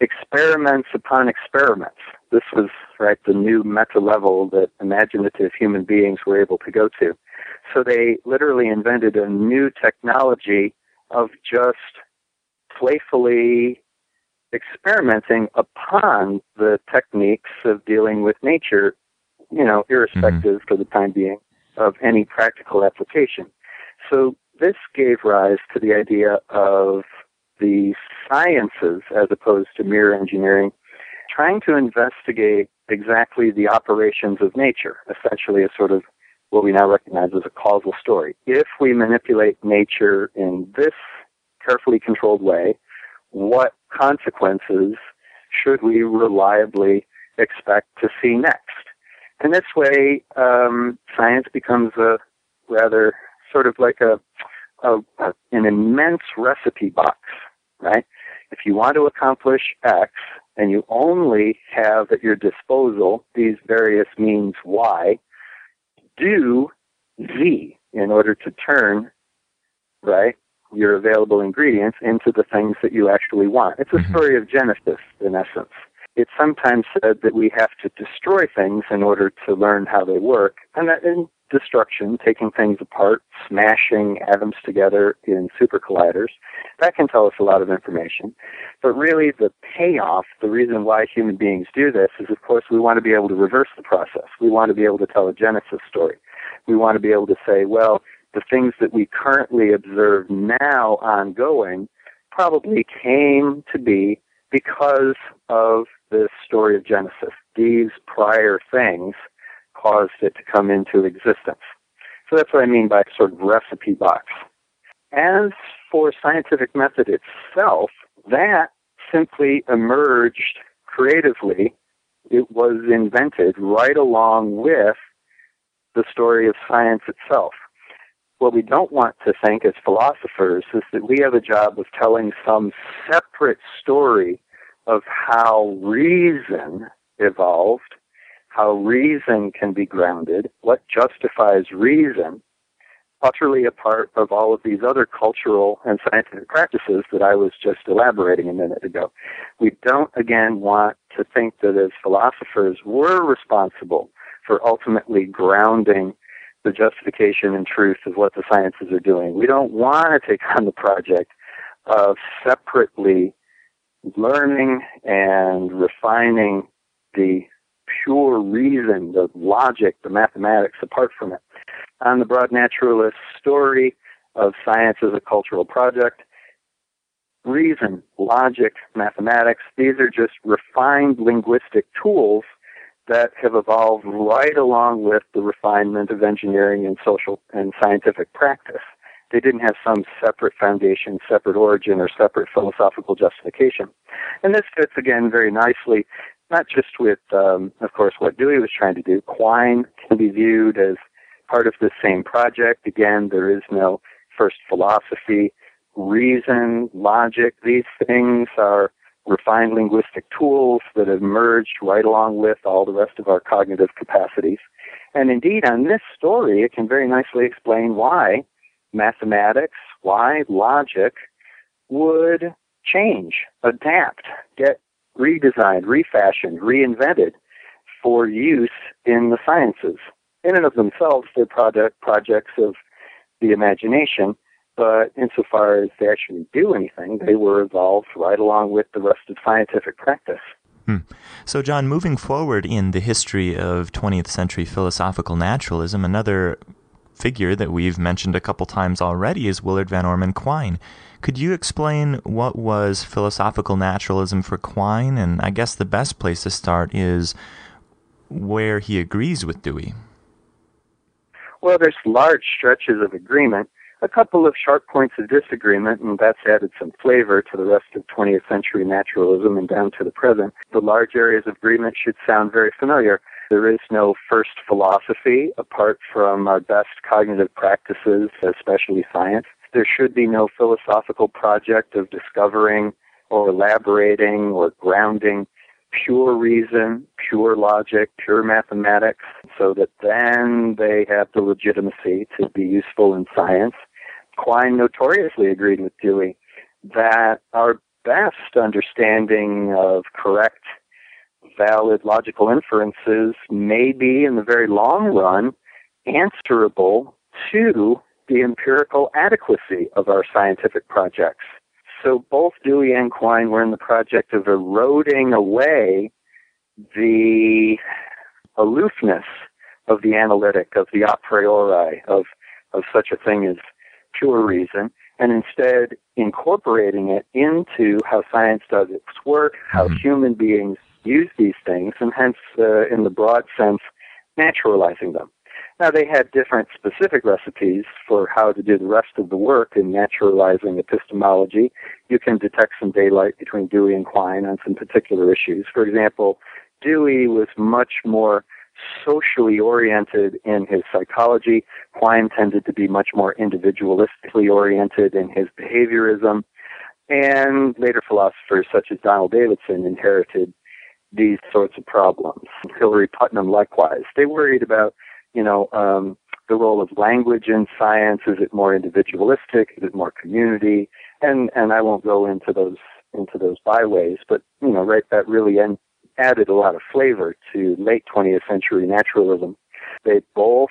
experiments upon experiments. This was right the new meta level that imaginative human beings were able to go to. So they literally invented a new technology of just playfully experimenting upon the techniques of dealing with nature, you know, irrespective mm-hmm. for the time being of any practical application. So this gave rise to the idea of the sciences as opposed to mere engineering, trying to investigate exactly the operations of nature, essentially a sort of what we now recognize as a causal story. If we manipulate nature in this carefully controlled way, what consequences should we reliably expect to see next? And this way, um, science becomes a rather sort of like a, a, a an immense recipe box, right? If you want to accomplish X and you only have at your disposal these various means Y, do Z in order to turn, right, your available ingredients into the things that you actually want. It's a mm-hmm. story of Genesis, in essence. It's sometimes said that we have to destroy things in order to learn how they work, and that in destruction, taking things apart, smashing atoms together in super colliders, that can tell us a lot of information. But really, the payoff, the reason why human beings do this is, of course, we want to be able to reverse the process. We want to be able to tell a Genesis story. We want to be able to say, well, the things that we currently observe now ongoing probably came to be because of the story of Genesis. These prior things caused it to come into existence. So that's what I mean by sort of recipe box. As for scientific method itself, that simply emerged creatively. It was invented right along with the story of science itself what we don't want to think as philosophers is that we have a job of telling some separate story of how reason evolved, how reason can be grounded, what justifies reason, utterly apart of all of these other cultural and scientific practices that I was just elaborating a minute ago. We don't, again, want to think that as philosophers we're responsible for ultimately grounding the justification and truth of what the sciences are doing. We don't want to take on the project of separately learning and refining the pure reason, the logic, the mathematics apart from it. On the broad naturalist story of science as a cultural project, reason, logic, mathematics, these are just refined linguistic tools that have evolved right along with the refinement of engineering and social and scientific practice. They didn't have some separate foundation, separate origin, or separate philosophical justification. And this fits again very nicely, not just with, um, of course, what Dewey was trying to do. Quine can be viewed as part of the same project. Again, there is no first philosophy, reason, logic. These things are refined linguistic tools that have merged right along with all the rest of our cognitive capacities. And indeed, on this story, it can very nicely explain why mathematics, why logic would change, adapt, get redesigned, refashioned, reinvented for use in the sciences. in and of themselves, they're product, projects of the imagination, but insofar as they actually do anything, they were evolved right along with the rest of scientific practice. Hmm. So, John, moving forward in the history of 20th century philosophical naturalism, another figure that we've mentioned a couple times already is Willard Van Orman Quine. Could you explain what was philosophical naturalism for Quine? And I guess the best place to start is where he agrees with Dewey. Well, there's large stretches of agreement, a couple of sharp points of disagreement, and that's added some flavor to the rest of 20th century naturalism and down to the present. The large areas of agreement should sound very familiar. There is no first philosophy apart from our best cognitive practices, especially science. There should be no philosophical project of discovering or elaborating or grounding pure reason, pure logic, pure mathematics, so that then they have the legitimacy to be useful in science. Quine notoriously agreed with Dewey that our best understanding of correct, valid logical inferences may be, in the very long run, answerable to the empirical adequacy of our scientific projects. So both Dewey and Quine were in the project of eroding away the aloofness of the analytic, of the a priori, of, of such a thing as pure reason, and instead incorporating it into how science does its work, how mm-hmm. human beings use these things, and hence, uh, in the broad sense, naturalizing them. Now, they had different specific recipes for how to do the rest of the work in naturalizing epistemology. You can detect some daylight between Dewey and Quine on some particular issues. For example, Dewey was much more socially oriented in his psychology. Quine tended to be much more individualistically oriented in his behaviorism. And later philosophers such as Donald Davidson inherited these sorts of problems. Hilary Putnam likewise. They worried about you know, um, the role of language in science. Is it more individualistic? Is it more community? And and I won't go into those into those byways, but you know, right, that really en- added a lot of flavor to late 20th century naturalism. They both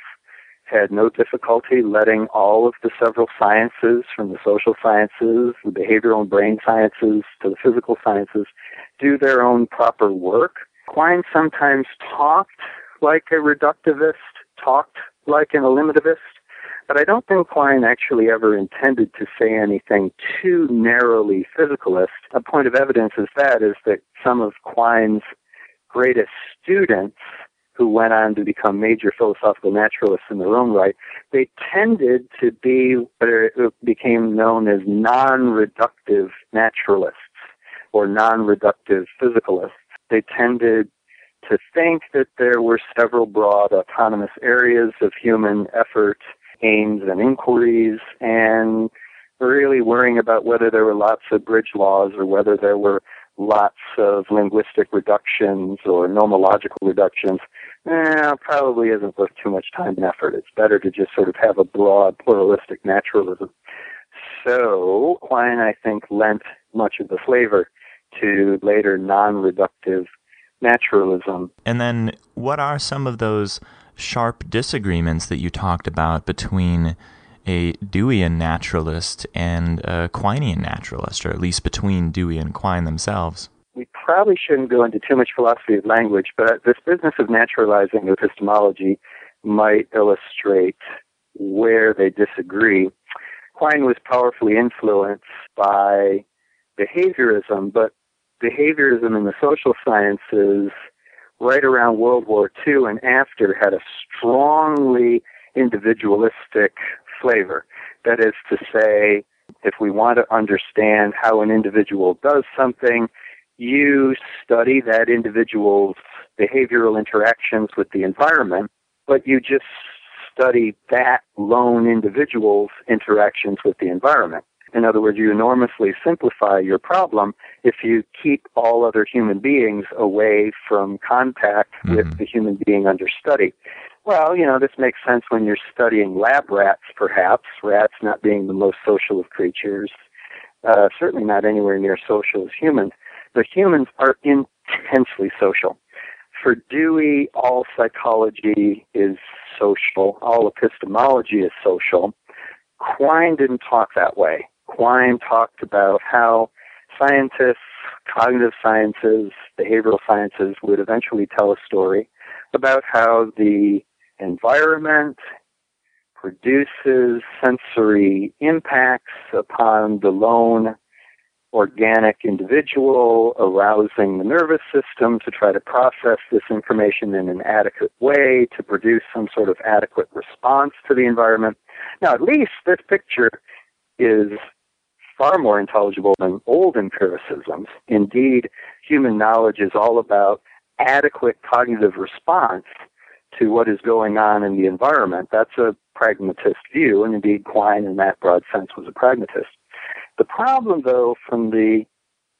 had no difficulty letting all of the several sciences, from the social sciences, the behavioral and brain sciences, to the physical sciences, do their own proper work. Quine sometimes talked like a reductivist talked like an eliminativist, but I don't think Quine actually ever intended to say anything too narrowly physicalist. A point of evidence is that is that some of Quine's greatest students who went on to become major philosophical naturalists in their own right, they tended to be what became known as non-reductive naturalists or non-reductive physicalists. They tended to think that there were several broad autonomous areas of human effort, aims, and inquiries, and really worrying about whether there were lots of bridge laws or whether there were lots of linguistic reductions or nomological reductions, eh, probably isn't worth too much time and effort. It's better to just sort of have a broad pluralistic naturalism. So Quine, I think, lent much of the flavor to later non-reductive naturalism. And then, what are some of those sharp disagreements that you talked about between a Deweyan naturalist and a Quinean naturalist, or at least between Dewey and Quine themselves? We probably shouldn't go into too much philosophy of language, but this business of naturalizing epistemology might illustrate where they disagree. Quine was powerfully influenced by behaviorism, but behaviorism in the social sciences right around World War II and after had a strongly individualistic flavor. That is to say, if we want to understand how an individual does something, you study that individual's behavioral interactions with the environment, but you just study that lone individual's interactions with the environment. In other words, you enormously simplify your problem if you keep all other human beings away from contact mm-hmm. with the human being under study. Well, you know, this makes sense when you're studying lab rats, perhaps, rats not being the most social of creatures, uh, certainly not anywhere near social as humans. But humans are intensely social. for Dewey, all psychology is social, all epistemology is social. Quine didn't talk that way. Quine talked about how scientists, cognitive sciences, behavioral sciences would eventually tell a story about how the environment produces sensory impacts upon the lone organic individual, arousing the nervous system to try to process this information in an adequate way to produce some sort of adequate response to the environment. Now, at least this picture is far more intelligible than old empiricisms. Indeed, human knowledge is all about adequate cognitive response to what is going on in the environment. That's a pragmatist view, and indeed Quine in that broad sense was a pragmatist. The problem, though, from the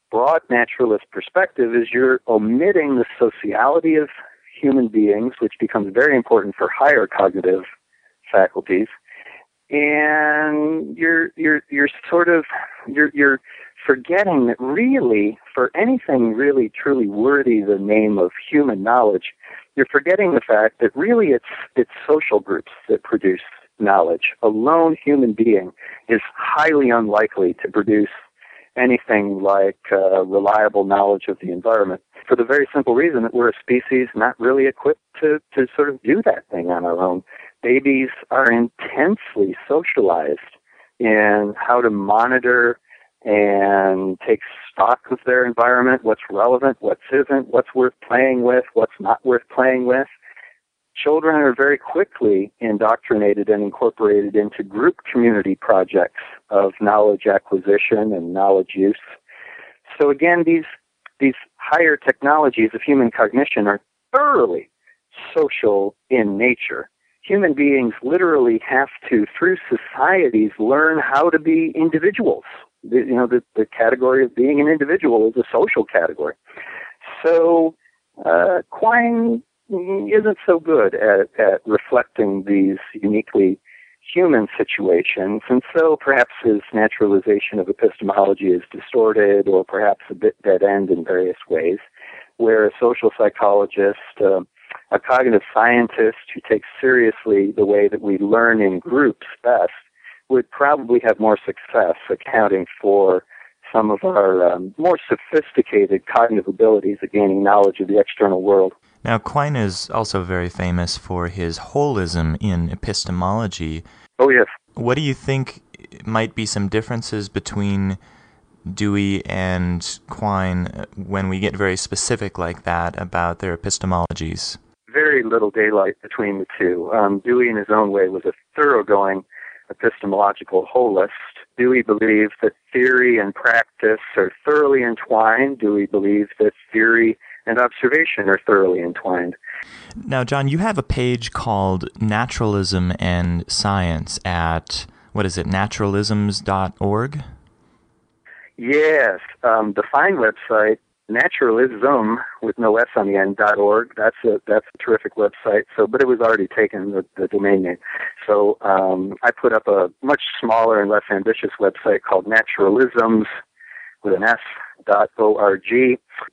broad naturalist perspective is you're omitting the sociality of human beings, which becomes very important for higher cognitive faculties. And you're you're you're sort of you're you're forgetting that really for anything really truly worthy the name of human knowledge, you're forgetting the fact that really it's it's social groups that produce knowledge. A lone human being is highly unlikely to produce anything like uh, reliable knowledge of the environment for the very simple reason that we're a species not really equipped to, to sort of do that thing on our own. Babies are intensely socialized in how to monitor and take stock of their environment, what's relevant, What's isn't? what's worth playing with, what's not worth playing with children are very quickly indoctrinated and incorporated into group community projects of knowledge acquisition and knowledge use. So again, these these higher technologies of human cognition are thoroughly social in nature. Human beings literally have to, through societies, learn how to be individuals. The, you know, the, the category of being an individual is a social category. So, uh, Quine isn't so good at, at reflecting these uniquely human situations, and so perhaps his naturalization of epistemology is distorted or perhaps a bit dead end in various ways, where a social psychologist, uh, a cognitive scientist who takes seriously the way that we learn in groups best would probably have more success accounting for some of our um, more sophisticated cognitive abilities at gaining knowledge of the external world. Now, Quine is also very famous for his holism in epistemology. Oh, yes. What do you think might be some differences between Dewey and Quine when we get very specific like that about their epistemologies? Very little daylight between the two. Um, Dewey, in his own way, was a thoroughgoing epistemological holist. Dewey believed that theory and practice are thoroughly entwined. Dewey believed that theory and observation are thoroughly entwined. Now, John, you have a page called Naturalism and Science at, what is it, naturalisms.org? Yes. Um, the fine website, naturalism with no S on the end dot org. That's a that's a terrific website. So, but it was already taken the, the domain name. So um, I put up a much smaller and less ambitious website called Naturalisms with an S dot org.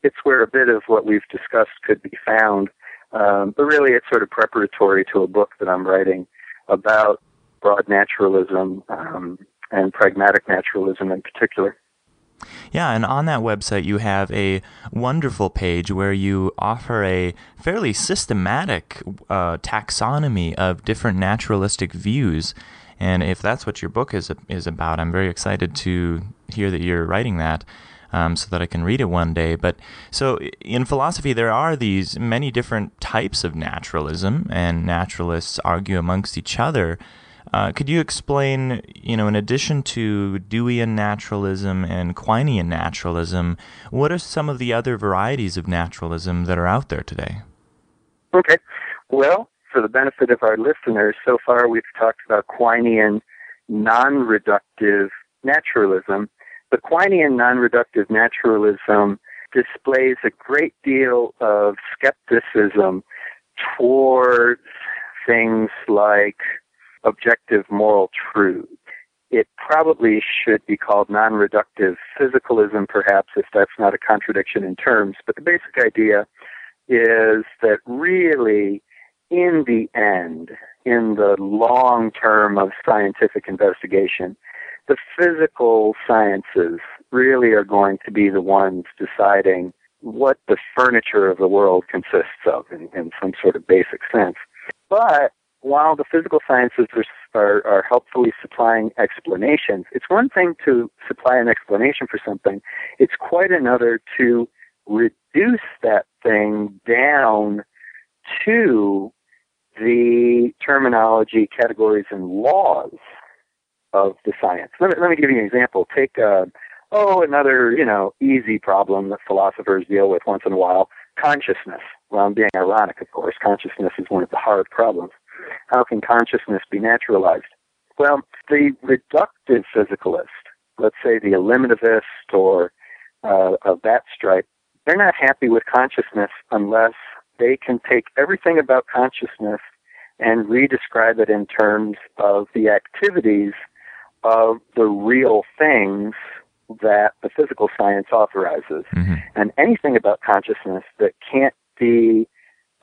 It's where a bit of what we've discussed could be found, um, but really it's sort of preparatory to a book that I'm writing about broad naturalism um, and pragmatic naturalism in particular. Yeah, and on that website, you have a wonderful page where you offer a fairly systematic uh, taxonomy of different naturalistic views. And if that's what your book is is about, I'm very excited to hear that you're writing that. Um, so that I can read it one day. But so in philosophy, there are these many different types of naturalism, and naturalists argue amongst each other. Uh, could you explain, you know, in addition to Deweyan naturalism and Quinean naturalism, what are some of the other varieties of naturalism that are out there today? Okay. Well, for the benefit of our listeners, so far we've talked about Quinean non reductive naturalism. The Quinean non-reductive naturalism displays a great deal of skepticism towards things like objective moral truth. It probably should be called non-reductive physicalism, perhaps, if that's not a contradiction in terms. But the basic idea is that really, in the end, in the long term of scientific investigation, the physical sciences really are going to be the ones deciding what the furniture of the world consists of in, in some sort of basic sense. But while the physical sciences are, are, helpfully supplying explanations, it's one thing to supply an explanation for something. It's quite another to reduce that thing down to the terminology, categories, and laws of the science. Let me, let me give you an example. Take, uh, oh, another, you know, easy problem that philosophers deal with once in a while, consciousness. Well, I'm being ironic, of course. Consciousness is one of the hard problems. How can consciousness be naturalized? Well, the reductive physicalist, let's say the eliminativist or uh, of that stripe, they're not happy with consciousness unless they can take everything about consciousness and redescribe it in terms of the activities of the real things that the physical science authorizes. Mm-hmm. And anything about consciousness that can't be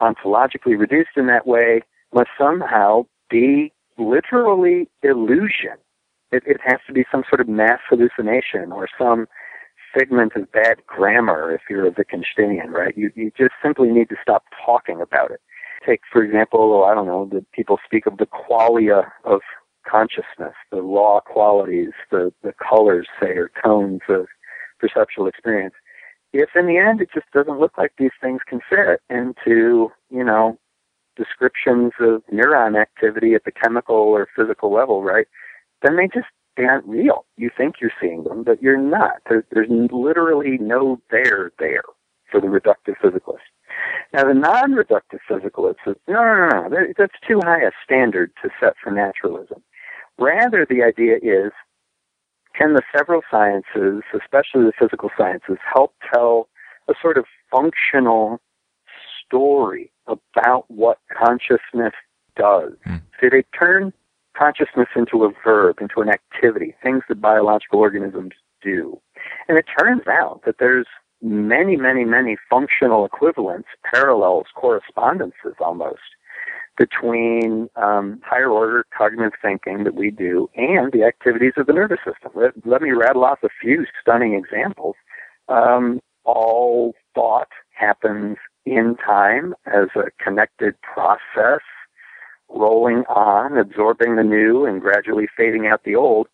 ontologically reduced in that way must somehow be literally illusion. It, it has to be some sort of mass hallucination or some segment of bad grammar if you're a Wittgensteinian, right? You, you just simply need to stop talking about it. Take, for example, oh, I don't know, the people speak of the qualia of consciousness, the raw qualities, the, the colors, say, or tones of perceptual experience. If in the end it just doesn't look like these things can fit into, you know, descriptions of neuron activity at the chemical or physical level, right? Then they just they aren't real. You think you're seeing them, but you're not. There, there's literally no there there for the reductive physicalist. Now, the non-reductive physicalist says, no, no, no, no, that's too high a standard to set for naturalism. Rather, the idea is, can the several sciences, especially the physical sciences, help tell a sort of functional story about what consciousness does? Mm. Do they turn consciousness into a verb, into an activity, things that biological organisms do? And it turns out that there's many, many, many functional equivalents, parallels, correspondences almost between um, higher order cognitive thinking that we do and the activities of the nervous system. Let, let me rattle off a few stunning examples. Um, all thought happens in time as a connected process, rolling on, absorbing the new and gradually fading out the old.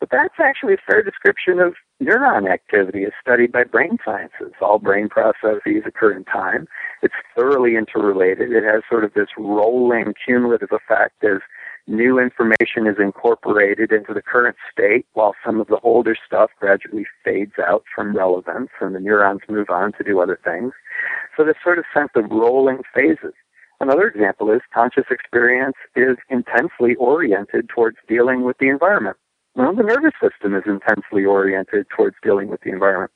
But that's actually a fair description of neuron activity as studied by brain sciences. All brain processes occur in time. It's thoroughly interrelated. It has sort of this rolling cumulative effect as new information is incorporated into the current state while some of the older stuff gradually fades out from relevance and the neurons move on to do other things. So this sort of sense of rolling phases. Another example is conscious experience is intensely oriented towards dealing with the environment. Well, the nervous system is intensely oriented towards dealing with the environment.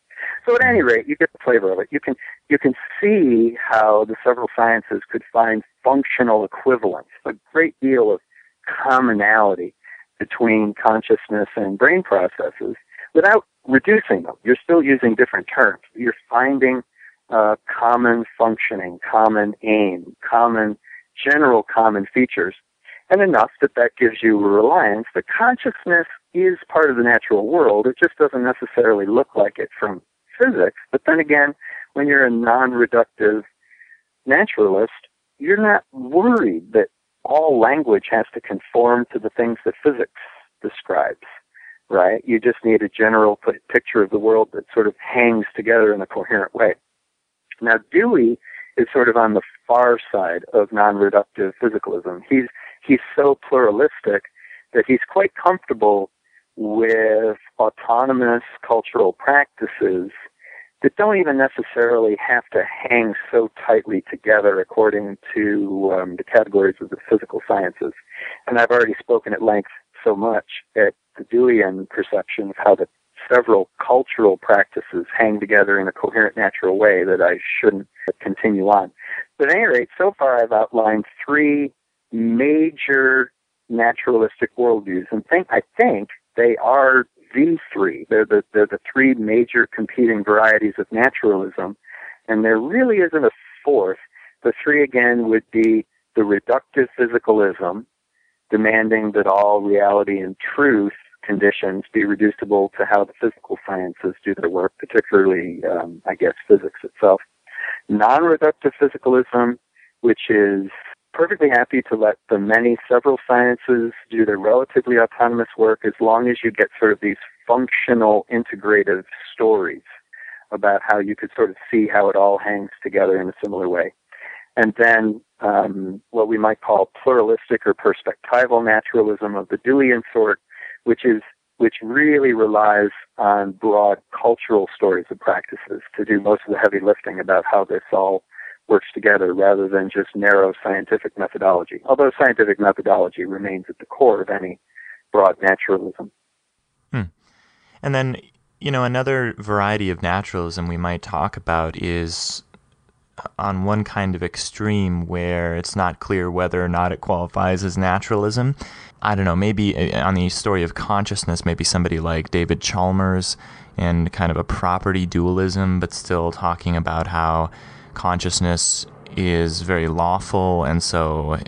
So at any rate, you get the flavor of it. You can you can see how the several sciences could find functional equivalence, a great deal of commonality between consciousness and brain processes without reducing them. You're still using different terms. You're finding uh, common functioning, common aim, common general common features, and enough that that gives you reliance that consciousness is part of the natural world. It just doesn't necessarily look like it from physics. But then again, when you're a non-reductive naturalist, you're not worried that all language has to conform to the things that physics describes, right? You just need a general picture of the world that sort of hangs together in a coherent way. Now, Dewey is sort of on the far side of non-reductive physicalism. He's he's so pluralistic that he's quite comfortable with autonomous cultural practices that don't even necessarily have to hang so tightly together according to um, the categories of the physical sciences. And I've already spoken at length so much at the Deweyan perception of how the several cultural practices hang together in a coherent, natural way that I shouldn't continue on. But at any rate, so far I've outlined three major naturalistic worldviews, and think I think they are the three. They're the, they're the three major competing varieties of naturalism. And there really isn't a fourth. The three again would be the reductive physicalism, demanding that all reality and truth conditions be reducible to how the physical sciences do their work, particularly, um, I guess, physics itself. Non-reductive physicalism, which is perfectly happy to let the many several sciences do their relatively autonomous work as long as you get sort of these functional integrative stories about how you could sort of see how it all hangs together in a similar way. And then um, what we might call pluralistic or perspectival naturalism of the Deweyan sort, which is which really relies on broad cultural stories and practices to do most of the heavy lifting about how this all works together rather than just narrow scientific methodology. Although scientific methodology remains at the core of any broad naturalism. Hmm. And then, you know, another variety of naturalism we might talk about is on one kind of extreme where it's not clear whether or not it qualifies as naturalism. I don't know, maybe uh, on the story of consciousness, maybe somebody like David Chalmers and kind of a property dualism, but still talking about how consciousness is very lawful, and so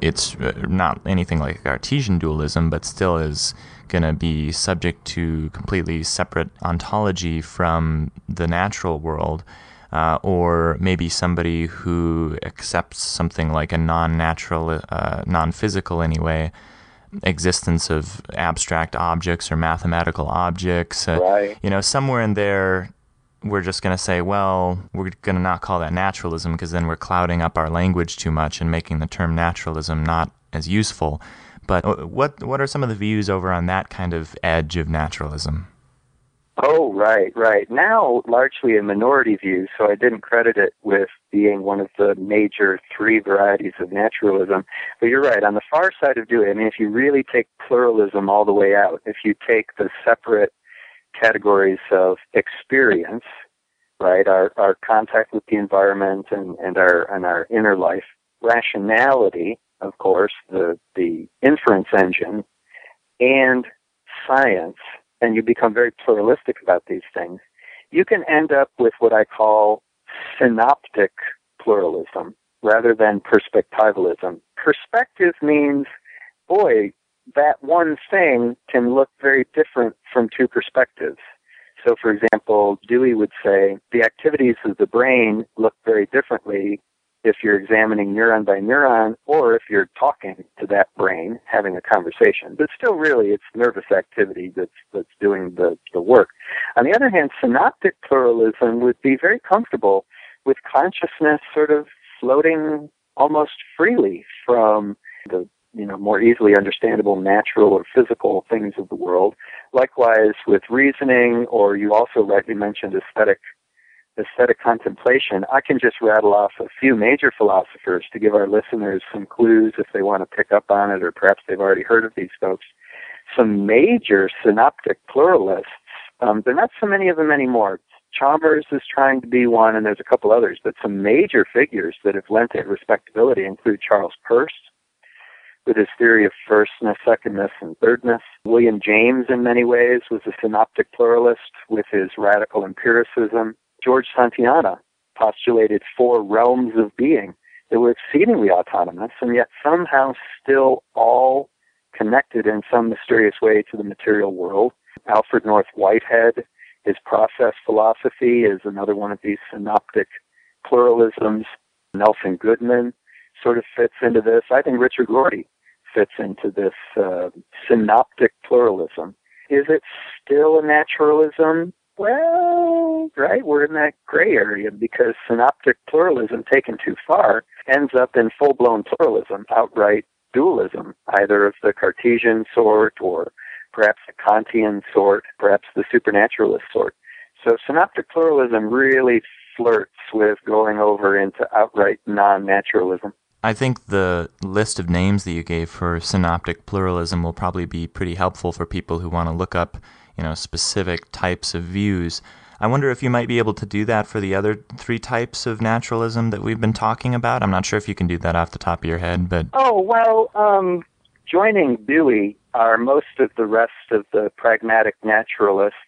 it's uh, not anything like Cartesian dualism, but still is going to be subject to completely separate ontology from the natural world uh, or maybe somebody who accepts something like a non-natural, uh, non-physical anyway, existence of abstract objects or mathematical objects. Uh, right. You know, somewhere in there, we're just going to say, well, we're going to not call that naturalism because then we're clouding up our language too much and making the term naturalism not as useful. But uh, what what are some of the views over on that kind of edge of naturalism? Oh, right, right. Now, largely a minority view, so I didn't credit it with being one of the major three varieties of naturalism. But you're right, on the far side of doing I mean, if you really take pluralism all the way out, if you take the separate categories of experience, right, our, our contact with the environment and, and our and our inner life, rationality, of course, the the inference engine, and science, and you become very pluralistic about these things, you can end up with what I call synoptic pluralism rather than perspectivalism. Perspective means, boy, that one thing can look very different from two perspectives. So, for example, Dewey would say the activities of the brain look very differently if you're examining neuron by neuron or if you're talking to that brain, having a conversation. But still, really, it's nervous activity that's, that's doing the, the work. On the other hand, synoptic pluralism would be very comfortable with consciousness sort of floating almost freely from the you know more easily understandable natural or physical things of the world likewise with reasoning or you also rightly mentioned aesthetic aesthetic contemplation, I can just rattle off a few major philosophers to give our listeners some clues if they want to pick up on it, or perhaps they've already heard of these folks. Some major synoptic pluralists. Um, there are not so many of them anymore. Chalmers is trying to be one, and there's a couple others, but some major figures that have lent it respectability include Charles Peirce, with his theory of firstness, secondness, and thirdness. William James, in many ways, was a synoptic pluralist with his radical empiricism. George Santayana postulated four realms of being that were exceedingly autonomous and yet somehow still all connected in some mysterious way to the material world. Alfred North Whitehead, his process philosophy is another one of these synoptic pluralisms. Nelson Goodman sort of fits into this. I think Richard Rorty fits into this uh, synoptic pluralism. Is it still a naturalism? well, right, we're in that gray area because synoptic pluralism taken too far ends up in full blown pluralism, outright dualism, either of the Cartesian sort or perhaps the Kantian sort, perhaps the supernaturalist sort. So synoptic pluralism really flirts with going over into outright non naturalism. I think the list of names that you gave for synoptic pluralism will probably be pretty helpful for people who want to look up you know, specific types of views. I wonder if you might be able to do that for the other three types of naturalism that we've been talking about. I'm not sure if you can do that off the top of your head, but oh well, um, joining Dewey are most of the rest of the pragmatic naturalists.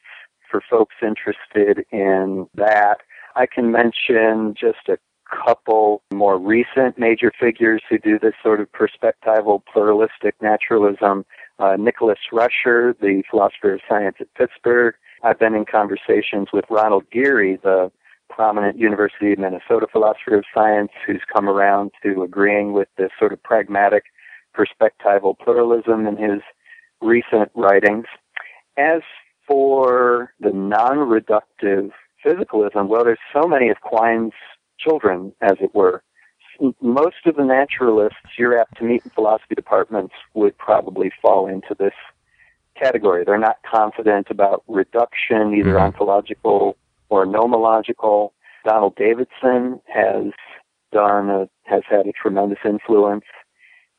For folks interested in that, I can mention just a couple more recent major figures who do this sort of perspectival pluralistic naturalism. Uh, Nicholas Rescher, the philosopher of science at Pittsburgh. I've been in conversations with Ronald Giere, the prominent University of Minnesota philosopher of science, who's come around to agreeing with this sort of pragmatic perspectival pluralism in his recent writings. As for the non-reductive physicalism, well, there's so many of Quine's children, as it were. Most of the naturalists you're apt to meet in philosophy departments would probably fall into this category. They're not confident about reduction, either mm-hmm. ontological or nomological. Donald Davidson has done a, has had a tremendous influence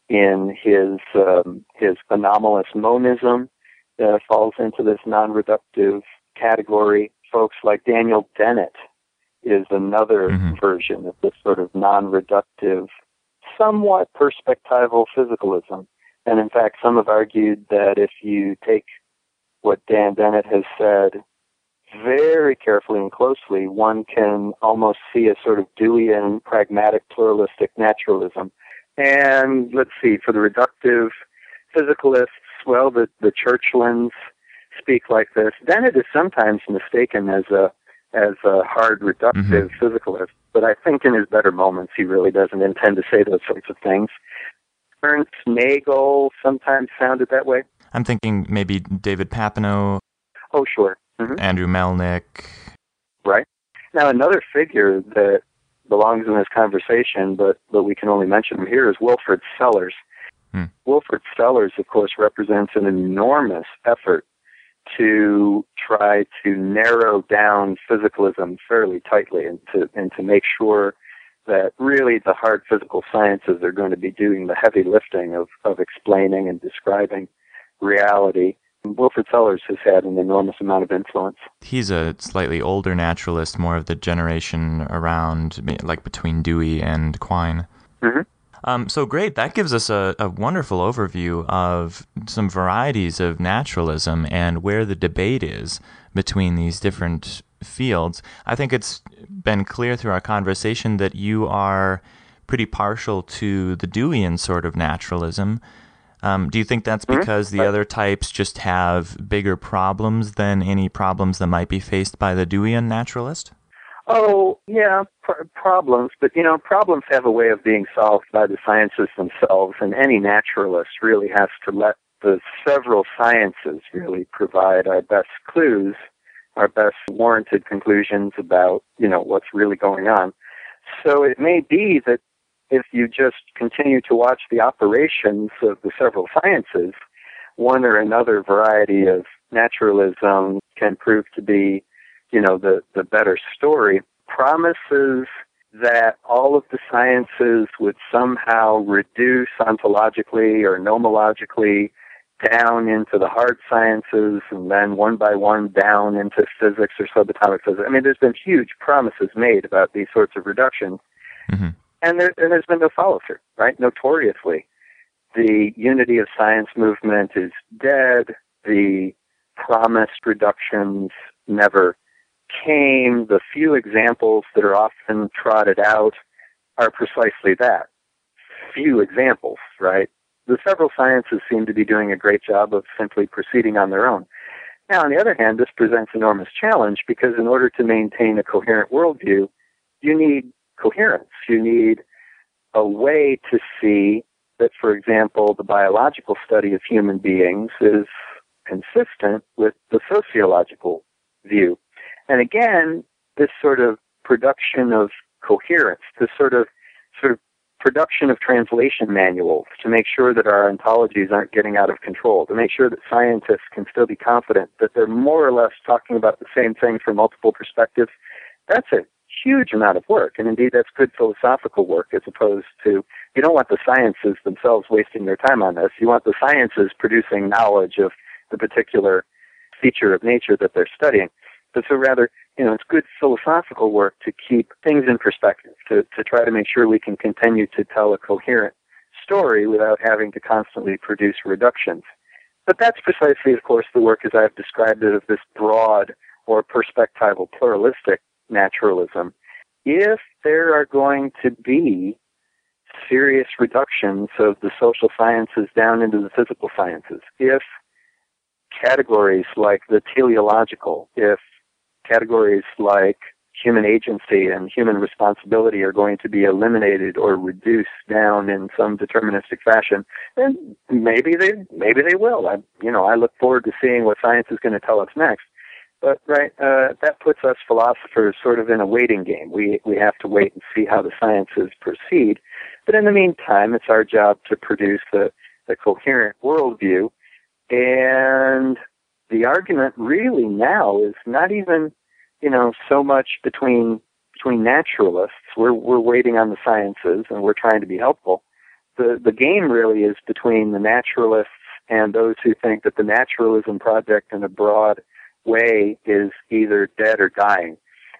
in his um, his anomalous monism that falls into this non-reductive category. Folks like Daniel Dennett is another mm-hmm. version of this sort of non-reductive, somewhat perspectival physicalism. And in fact, some have argued that if you take what Dan Dennett has said very carefully and closely, one can almost see a sort of Deweyan pragmatic pluralistic naturalism. And let's see, for the reductive physicalists, well, the, the Churchlands speak like this. Dennett is sometimes mistaken as a as a hard reductive mm-hmm. physicalist, but I think in his better moments he really doesn't intend to say those sorts of things. Ernst Nagel sometimes sounded that way. I'm thinking maybe David Papineau. Oh, sure. Mm-hmm. Andrew Melnyk. Right. Now, another figure that belongs in this conversation, but, but we can only mention him here, is Wilfrid Sellars. Hmm. Wilfrid Sellars, of course, represents an enormous effort to try to narrow down physicalism fairly tightly and to and to make sure that really the hard physical sciences are going to be doing the heavy lifting of, of explaining and describing reality. Wilfrid Sellars has had an enormous amount of influence. He's a slightly older naturalist, more of the generation around, like between Dewey and Quine. Mm-hmm. Um, so great. That gives us a, a, wonderful overview of some varieties of naturalism and where the debate is between these different fields. I think it's been clear through our conversation that you are pretty partial to the Deweyan sort of naturalism. Um, do you think that's mm-hmm. because mm-hmm. the other types just have bigger problems than any problems that might be faced by the Deweyan naturalist? Oh, yeah, pr- problems, but you know, problems have a way of being solved by the sciences themselves, and any naturalist really has to let the several sciences really provide our best clues, our best warranted conclusions about, you know, what's really going on. So it may be that if you just continue to watch the operations of the several sciences, one or another variety of naturalism can prove to be you know, the, the better story, promises that all of the sciences would somehow reduce ontologically or nomologically down into the hard sciences and then one by one down into physics or subatomic physics. I mean, there's been huge promises made about these sorts of reductions. Mm-hmm. And, there, and there's been no follow through, right? Notoriously, the unity of science movement is dead. The promised reductions never came, the few examples that are often trotted out are precisely that. Few examples, right? The several sciences seem to be doing a great job of simply proceeding on their own. Now, on the other hand, this presents enormous challenge because in order to maintain a coherent worldview, you need coherence. You need a way to see that, for example, the biological study of human beings is consistent with the sociological view. And again, this sort of production of coherence, this sort of sort of production of translation manuals to make sure that our ontologies aren't getting out of control, to make sure that scientists can still be confident that they're more or less talking about the same thing from multiple perspectives. That's a huge amount of work, and indeed that's good philosophical work as opposed to you don't want the sciences themselves wasting their time on this. You want the sciences producing knowledge of the particular feature of nature that they're studying but so rather, you know, it's good philosophical work to keep things in perspective, to, to try to make sure we can continue to tell a coherent story without having to constantly produce reductions. But that's precisely, of course, the work as I've described it of this broad or perspectival pluralistic naturalism. if there are going to be serious reductions of the social sciences down into the physical sciences, if categories like the teleological, if categories like human agency and human responsibility are going to be eliminated or reduced down in some deterministic fashion, then maybe they maybe they will. I you know I look forward to seeing what science is going to tell us next. But right, uh, that puts us philosophers sort of in a waiting game. We we have to wait and see how the sciences proceed. But in the meantime, it's our job to produce a, a coherent worldview. And the argument really now is not even you know, so much between between naturalists. We're we're waiting on the sciences and we're trying to be helpful. The the game really is between the naturalists and those who think that the naturalism project in a broad way is either dead or dying.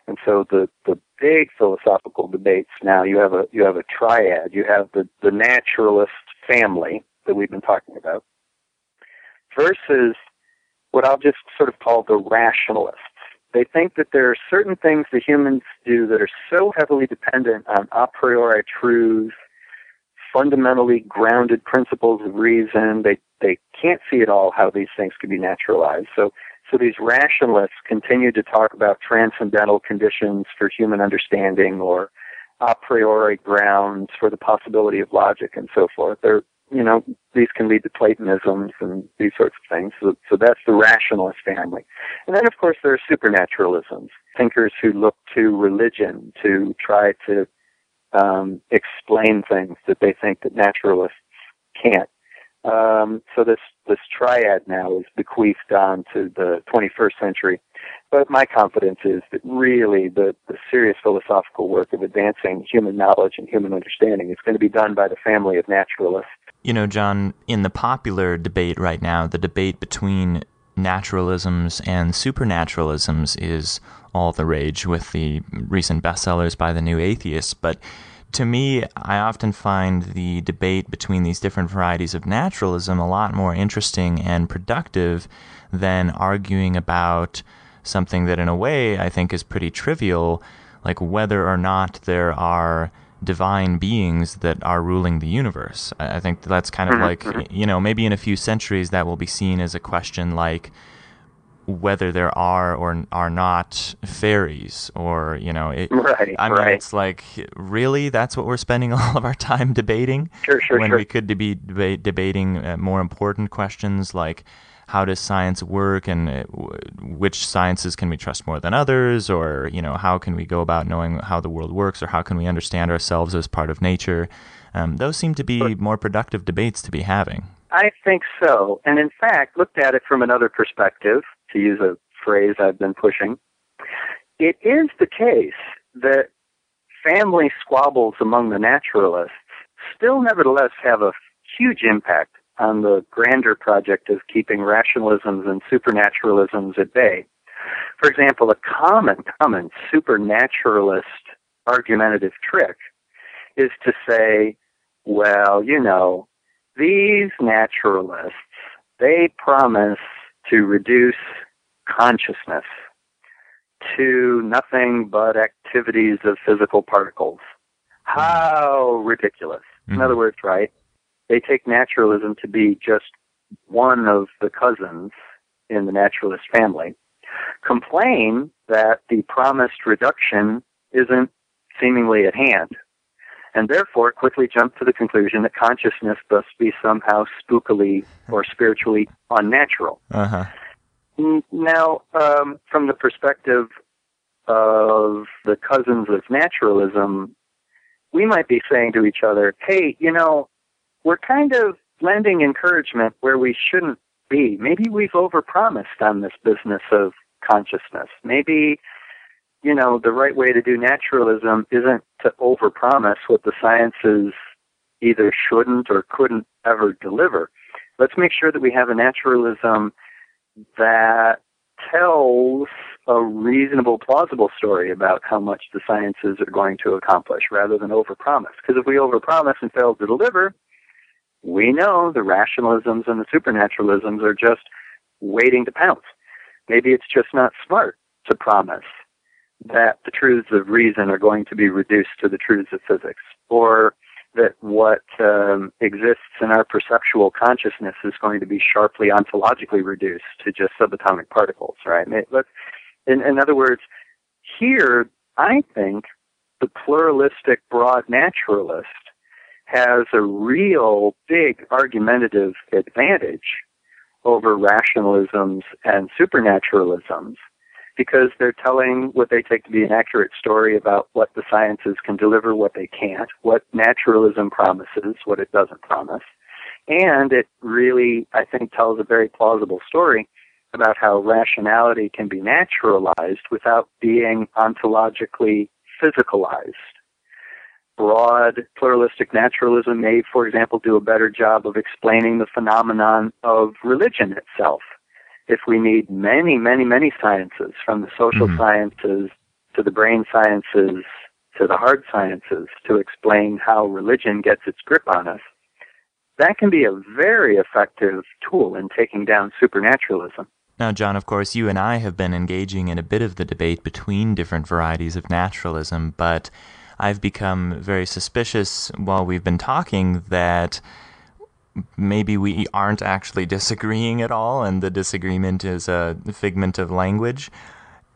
And so the the big philosophical debates now you have a you have a triad. You have the the naturalist family that we've been talking about versus what I'll just sort of call the rationalists they think that there are certain things that humans do that are so heavily dependent on a priori truths, fundamentally grounded principles of reason. They they can't see at all how these things could be naturalized. So so these rationalists continue to talk about transcendental conditions for human understanding or a priori grounds for the possibility of logic and so forth. They're you know, these can lead to Platonisms and these sorts of things. So, so that's the rationalist family. And then, of course, there are supernaturalisms, thinkers who look to religion to try to um, explain things that they think that naturalists can't. Um, so this this triad now is bequeathed on to the 21st century. But my confidence is that really the, the serious philosophical work of advancing human knowledge and human understanding is going to be done by the family of naturalists you know, John, in the popular debate right now, the debate between naturalisms and supernaturalisms is all the rage with the recent bestsellers by the New Atheists. But to me, I often find the debate between these different varieties of naturalism a lot more interesting and productive than arguing about something that, in a way, I think is pretty trivial, like whether or not there are divine beings that are ruling the universe. I think that's kind of mm-hmm. like, you know, maybe in a few centuries that will be seen as a question like whether there are or are not fairies or, you know, it, right, I mean, right. it's like, really? That's what we're spending [laughs] all of our time debating? Sure, sure, when sure. we could be deba- debating uh, more important questions like, how does science work and uh, which sciences can we trust more than others? Or you know how can we go about knowing how the world works? Or how can we understand ourselves as part of nature? Um, those seem to be more productive debates to be having. I think so. And in fact looked at it from another perspective to use a phrase i've been pushing. It is the case that family squabbles among the naturalists still nevertheless have a huge impact on the grander project of keeping rationalisms and supernaturalisms at bay. For example, a common, common supernaturalist argumentative trick is to say, well, you know, these naturalists, they promise to reduce consciousness to nothing but activities of physical particles. How ridiculous. In hmm. other words, right? They take naturalism to be just one of the cousins in the naturalist family, complain that the promised reduction isn't seemingly at hand, and therefore quickly jump to the conclusion that consciousness must be somehow spookily or spiritually unnatural. Uh-huh. Now, um, from the perspective of the cousins of naturalism, we might be saying to each other, hey, you know, we're kind of lending encouragement where we shouldn't be. Maybe we've overpromised on this business of consciousness. Maybe, you know, the right way to do naturalism isn't to overpromise what the sciences either shouldn't or couldn't ever deliver. Let's make sure that we have a naturalism that tells a reasonable, plausible story about how much the sciences are going to accomplish rather than overpromise. Because if we overpromise and fail to deliver, we know the rationalisms and the supernaturalisms are just waiting to pounce. Maybe it's just not smart to promise that the truths of reason are going to be reduced to the truths of physics, or that what um, exists in our perceptual consciousness is going to be sharply ontologically reduced to just subatomic particles, right? In, in other words, here, I think the pluralistic broad naturalist has a real big argumentative advantage over rationalisms and supernaturalisms because they're telling what they take to be an accurate story about what the sciences can deliver, what they can't, what naturalism promises, what it doesn't promise. And it really, I think, tells a very plausible story about how rationality can be naturalized without being ontologically physicalized. Broad pluralistic naturalism may, for example, do a better job of explaining the phenomenon of religion itself if we need many, many, many sciences, from the social mm-hmm. sciences to the brain sciences to the hard sciences, to explain how religion gets its grip on us, that can be a very effective tool in taking down supernaturalism. Now, John, of course, you and I have been engaging in a bit of the debate between different varieties of naturalism, but I've become very suspicious while we've been talking that maybe we aren't actually [laughs] disagreeing at all, and the disagreement is a figment of language.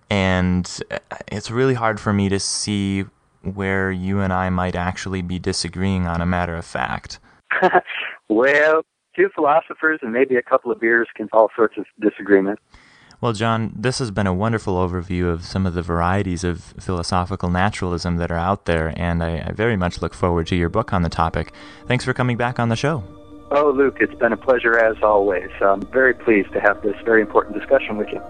And uh, it's really hard for me to see where you and I might actually be disagreeing on a matter of fact. [laughs] well, two philosophers and maybe a couple of beers can all sorts of disagreement. Well, John, this has been a wonderful overview of some of the varieties of philosophical naturalism that are out there, and I, I very much look forward to your book on the topic. Thanks for coming back on the show. Oh, Luke, it's been a pleasure as always. I'm very pleased to have this very important discussion with you.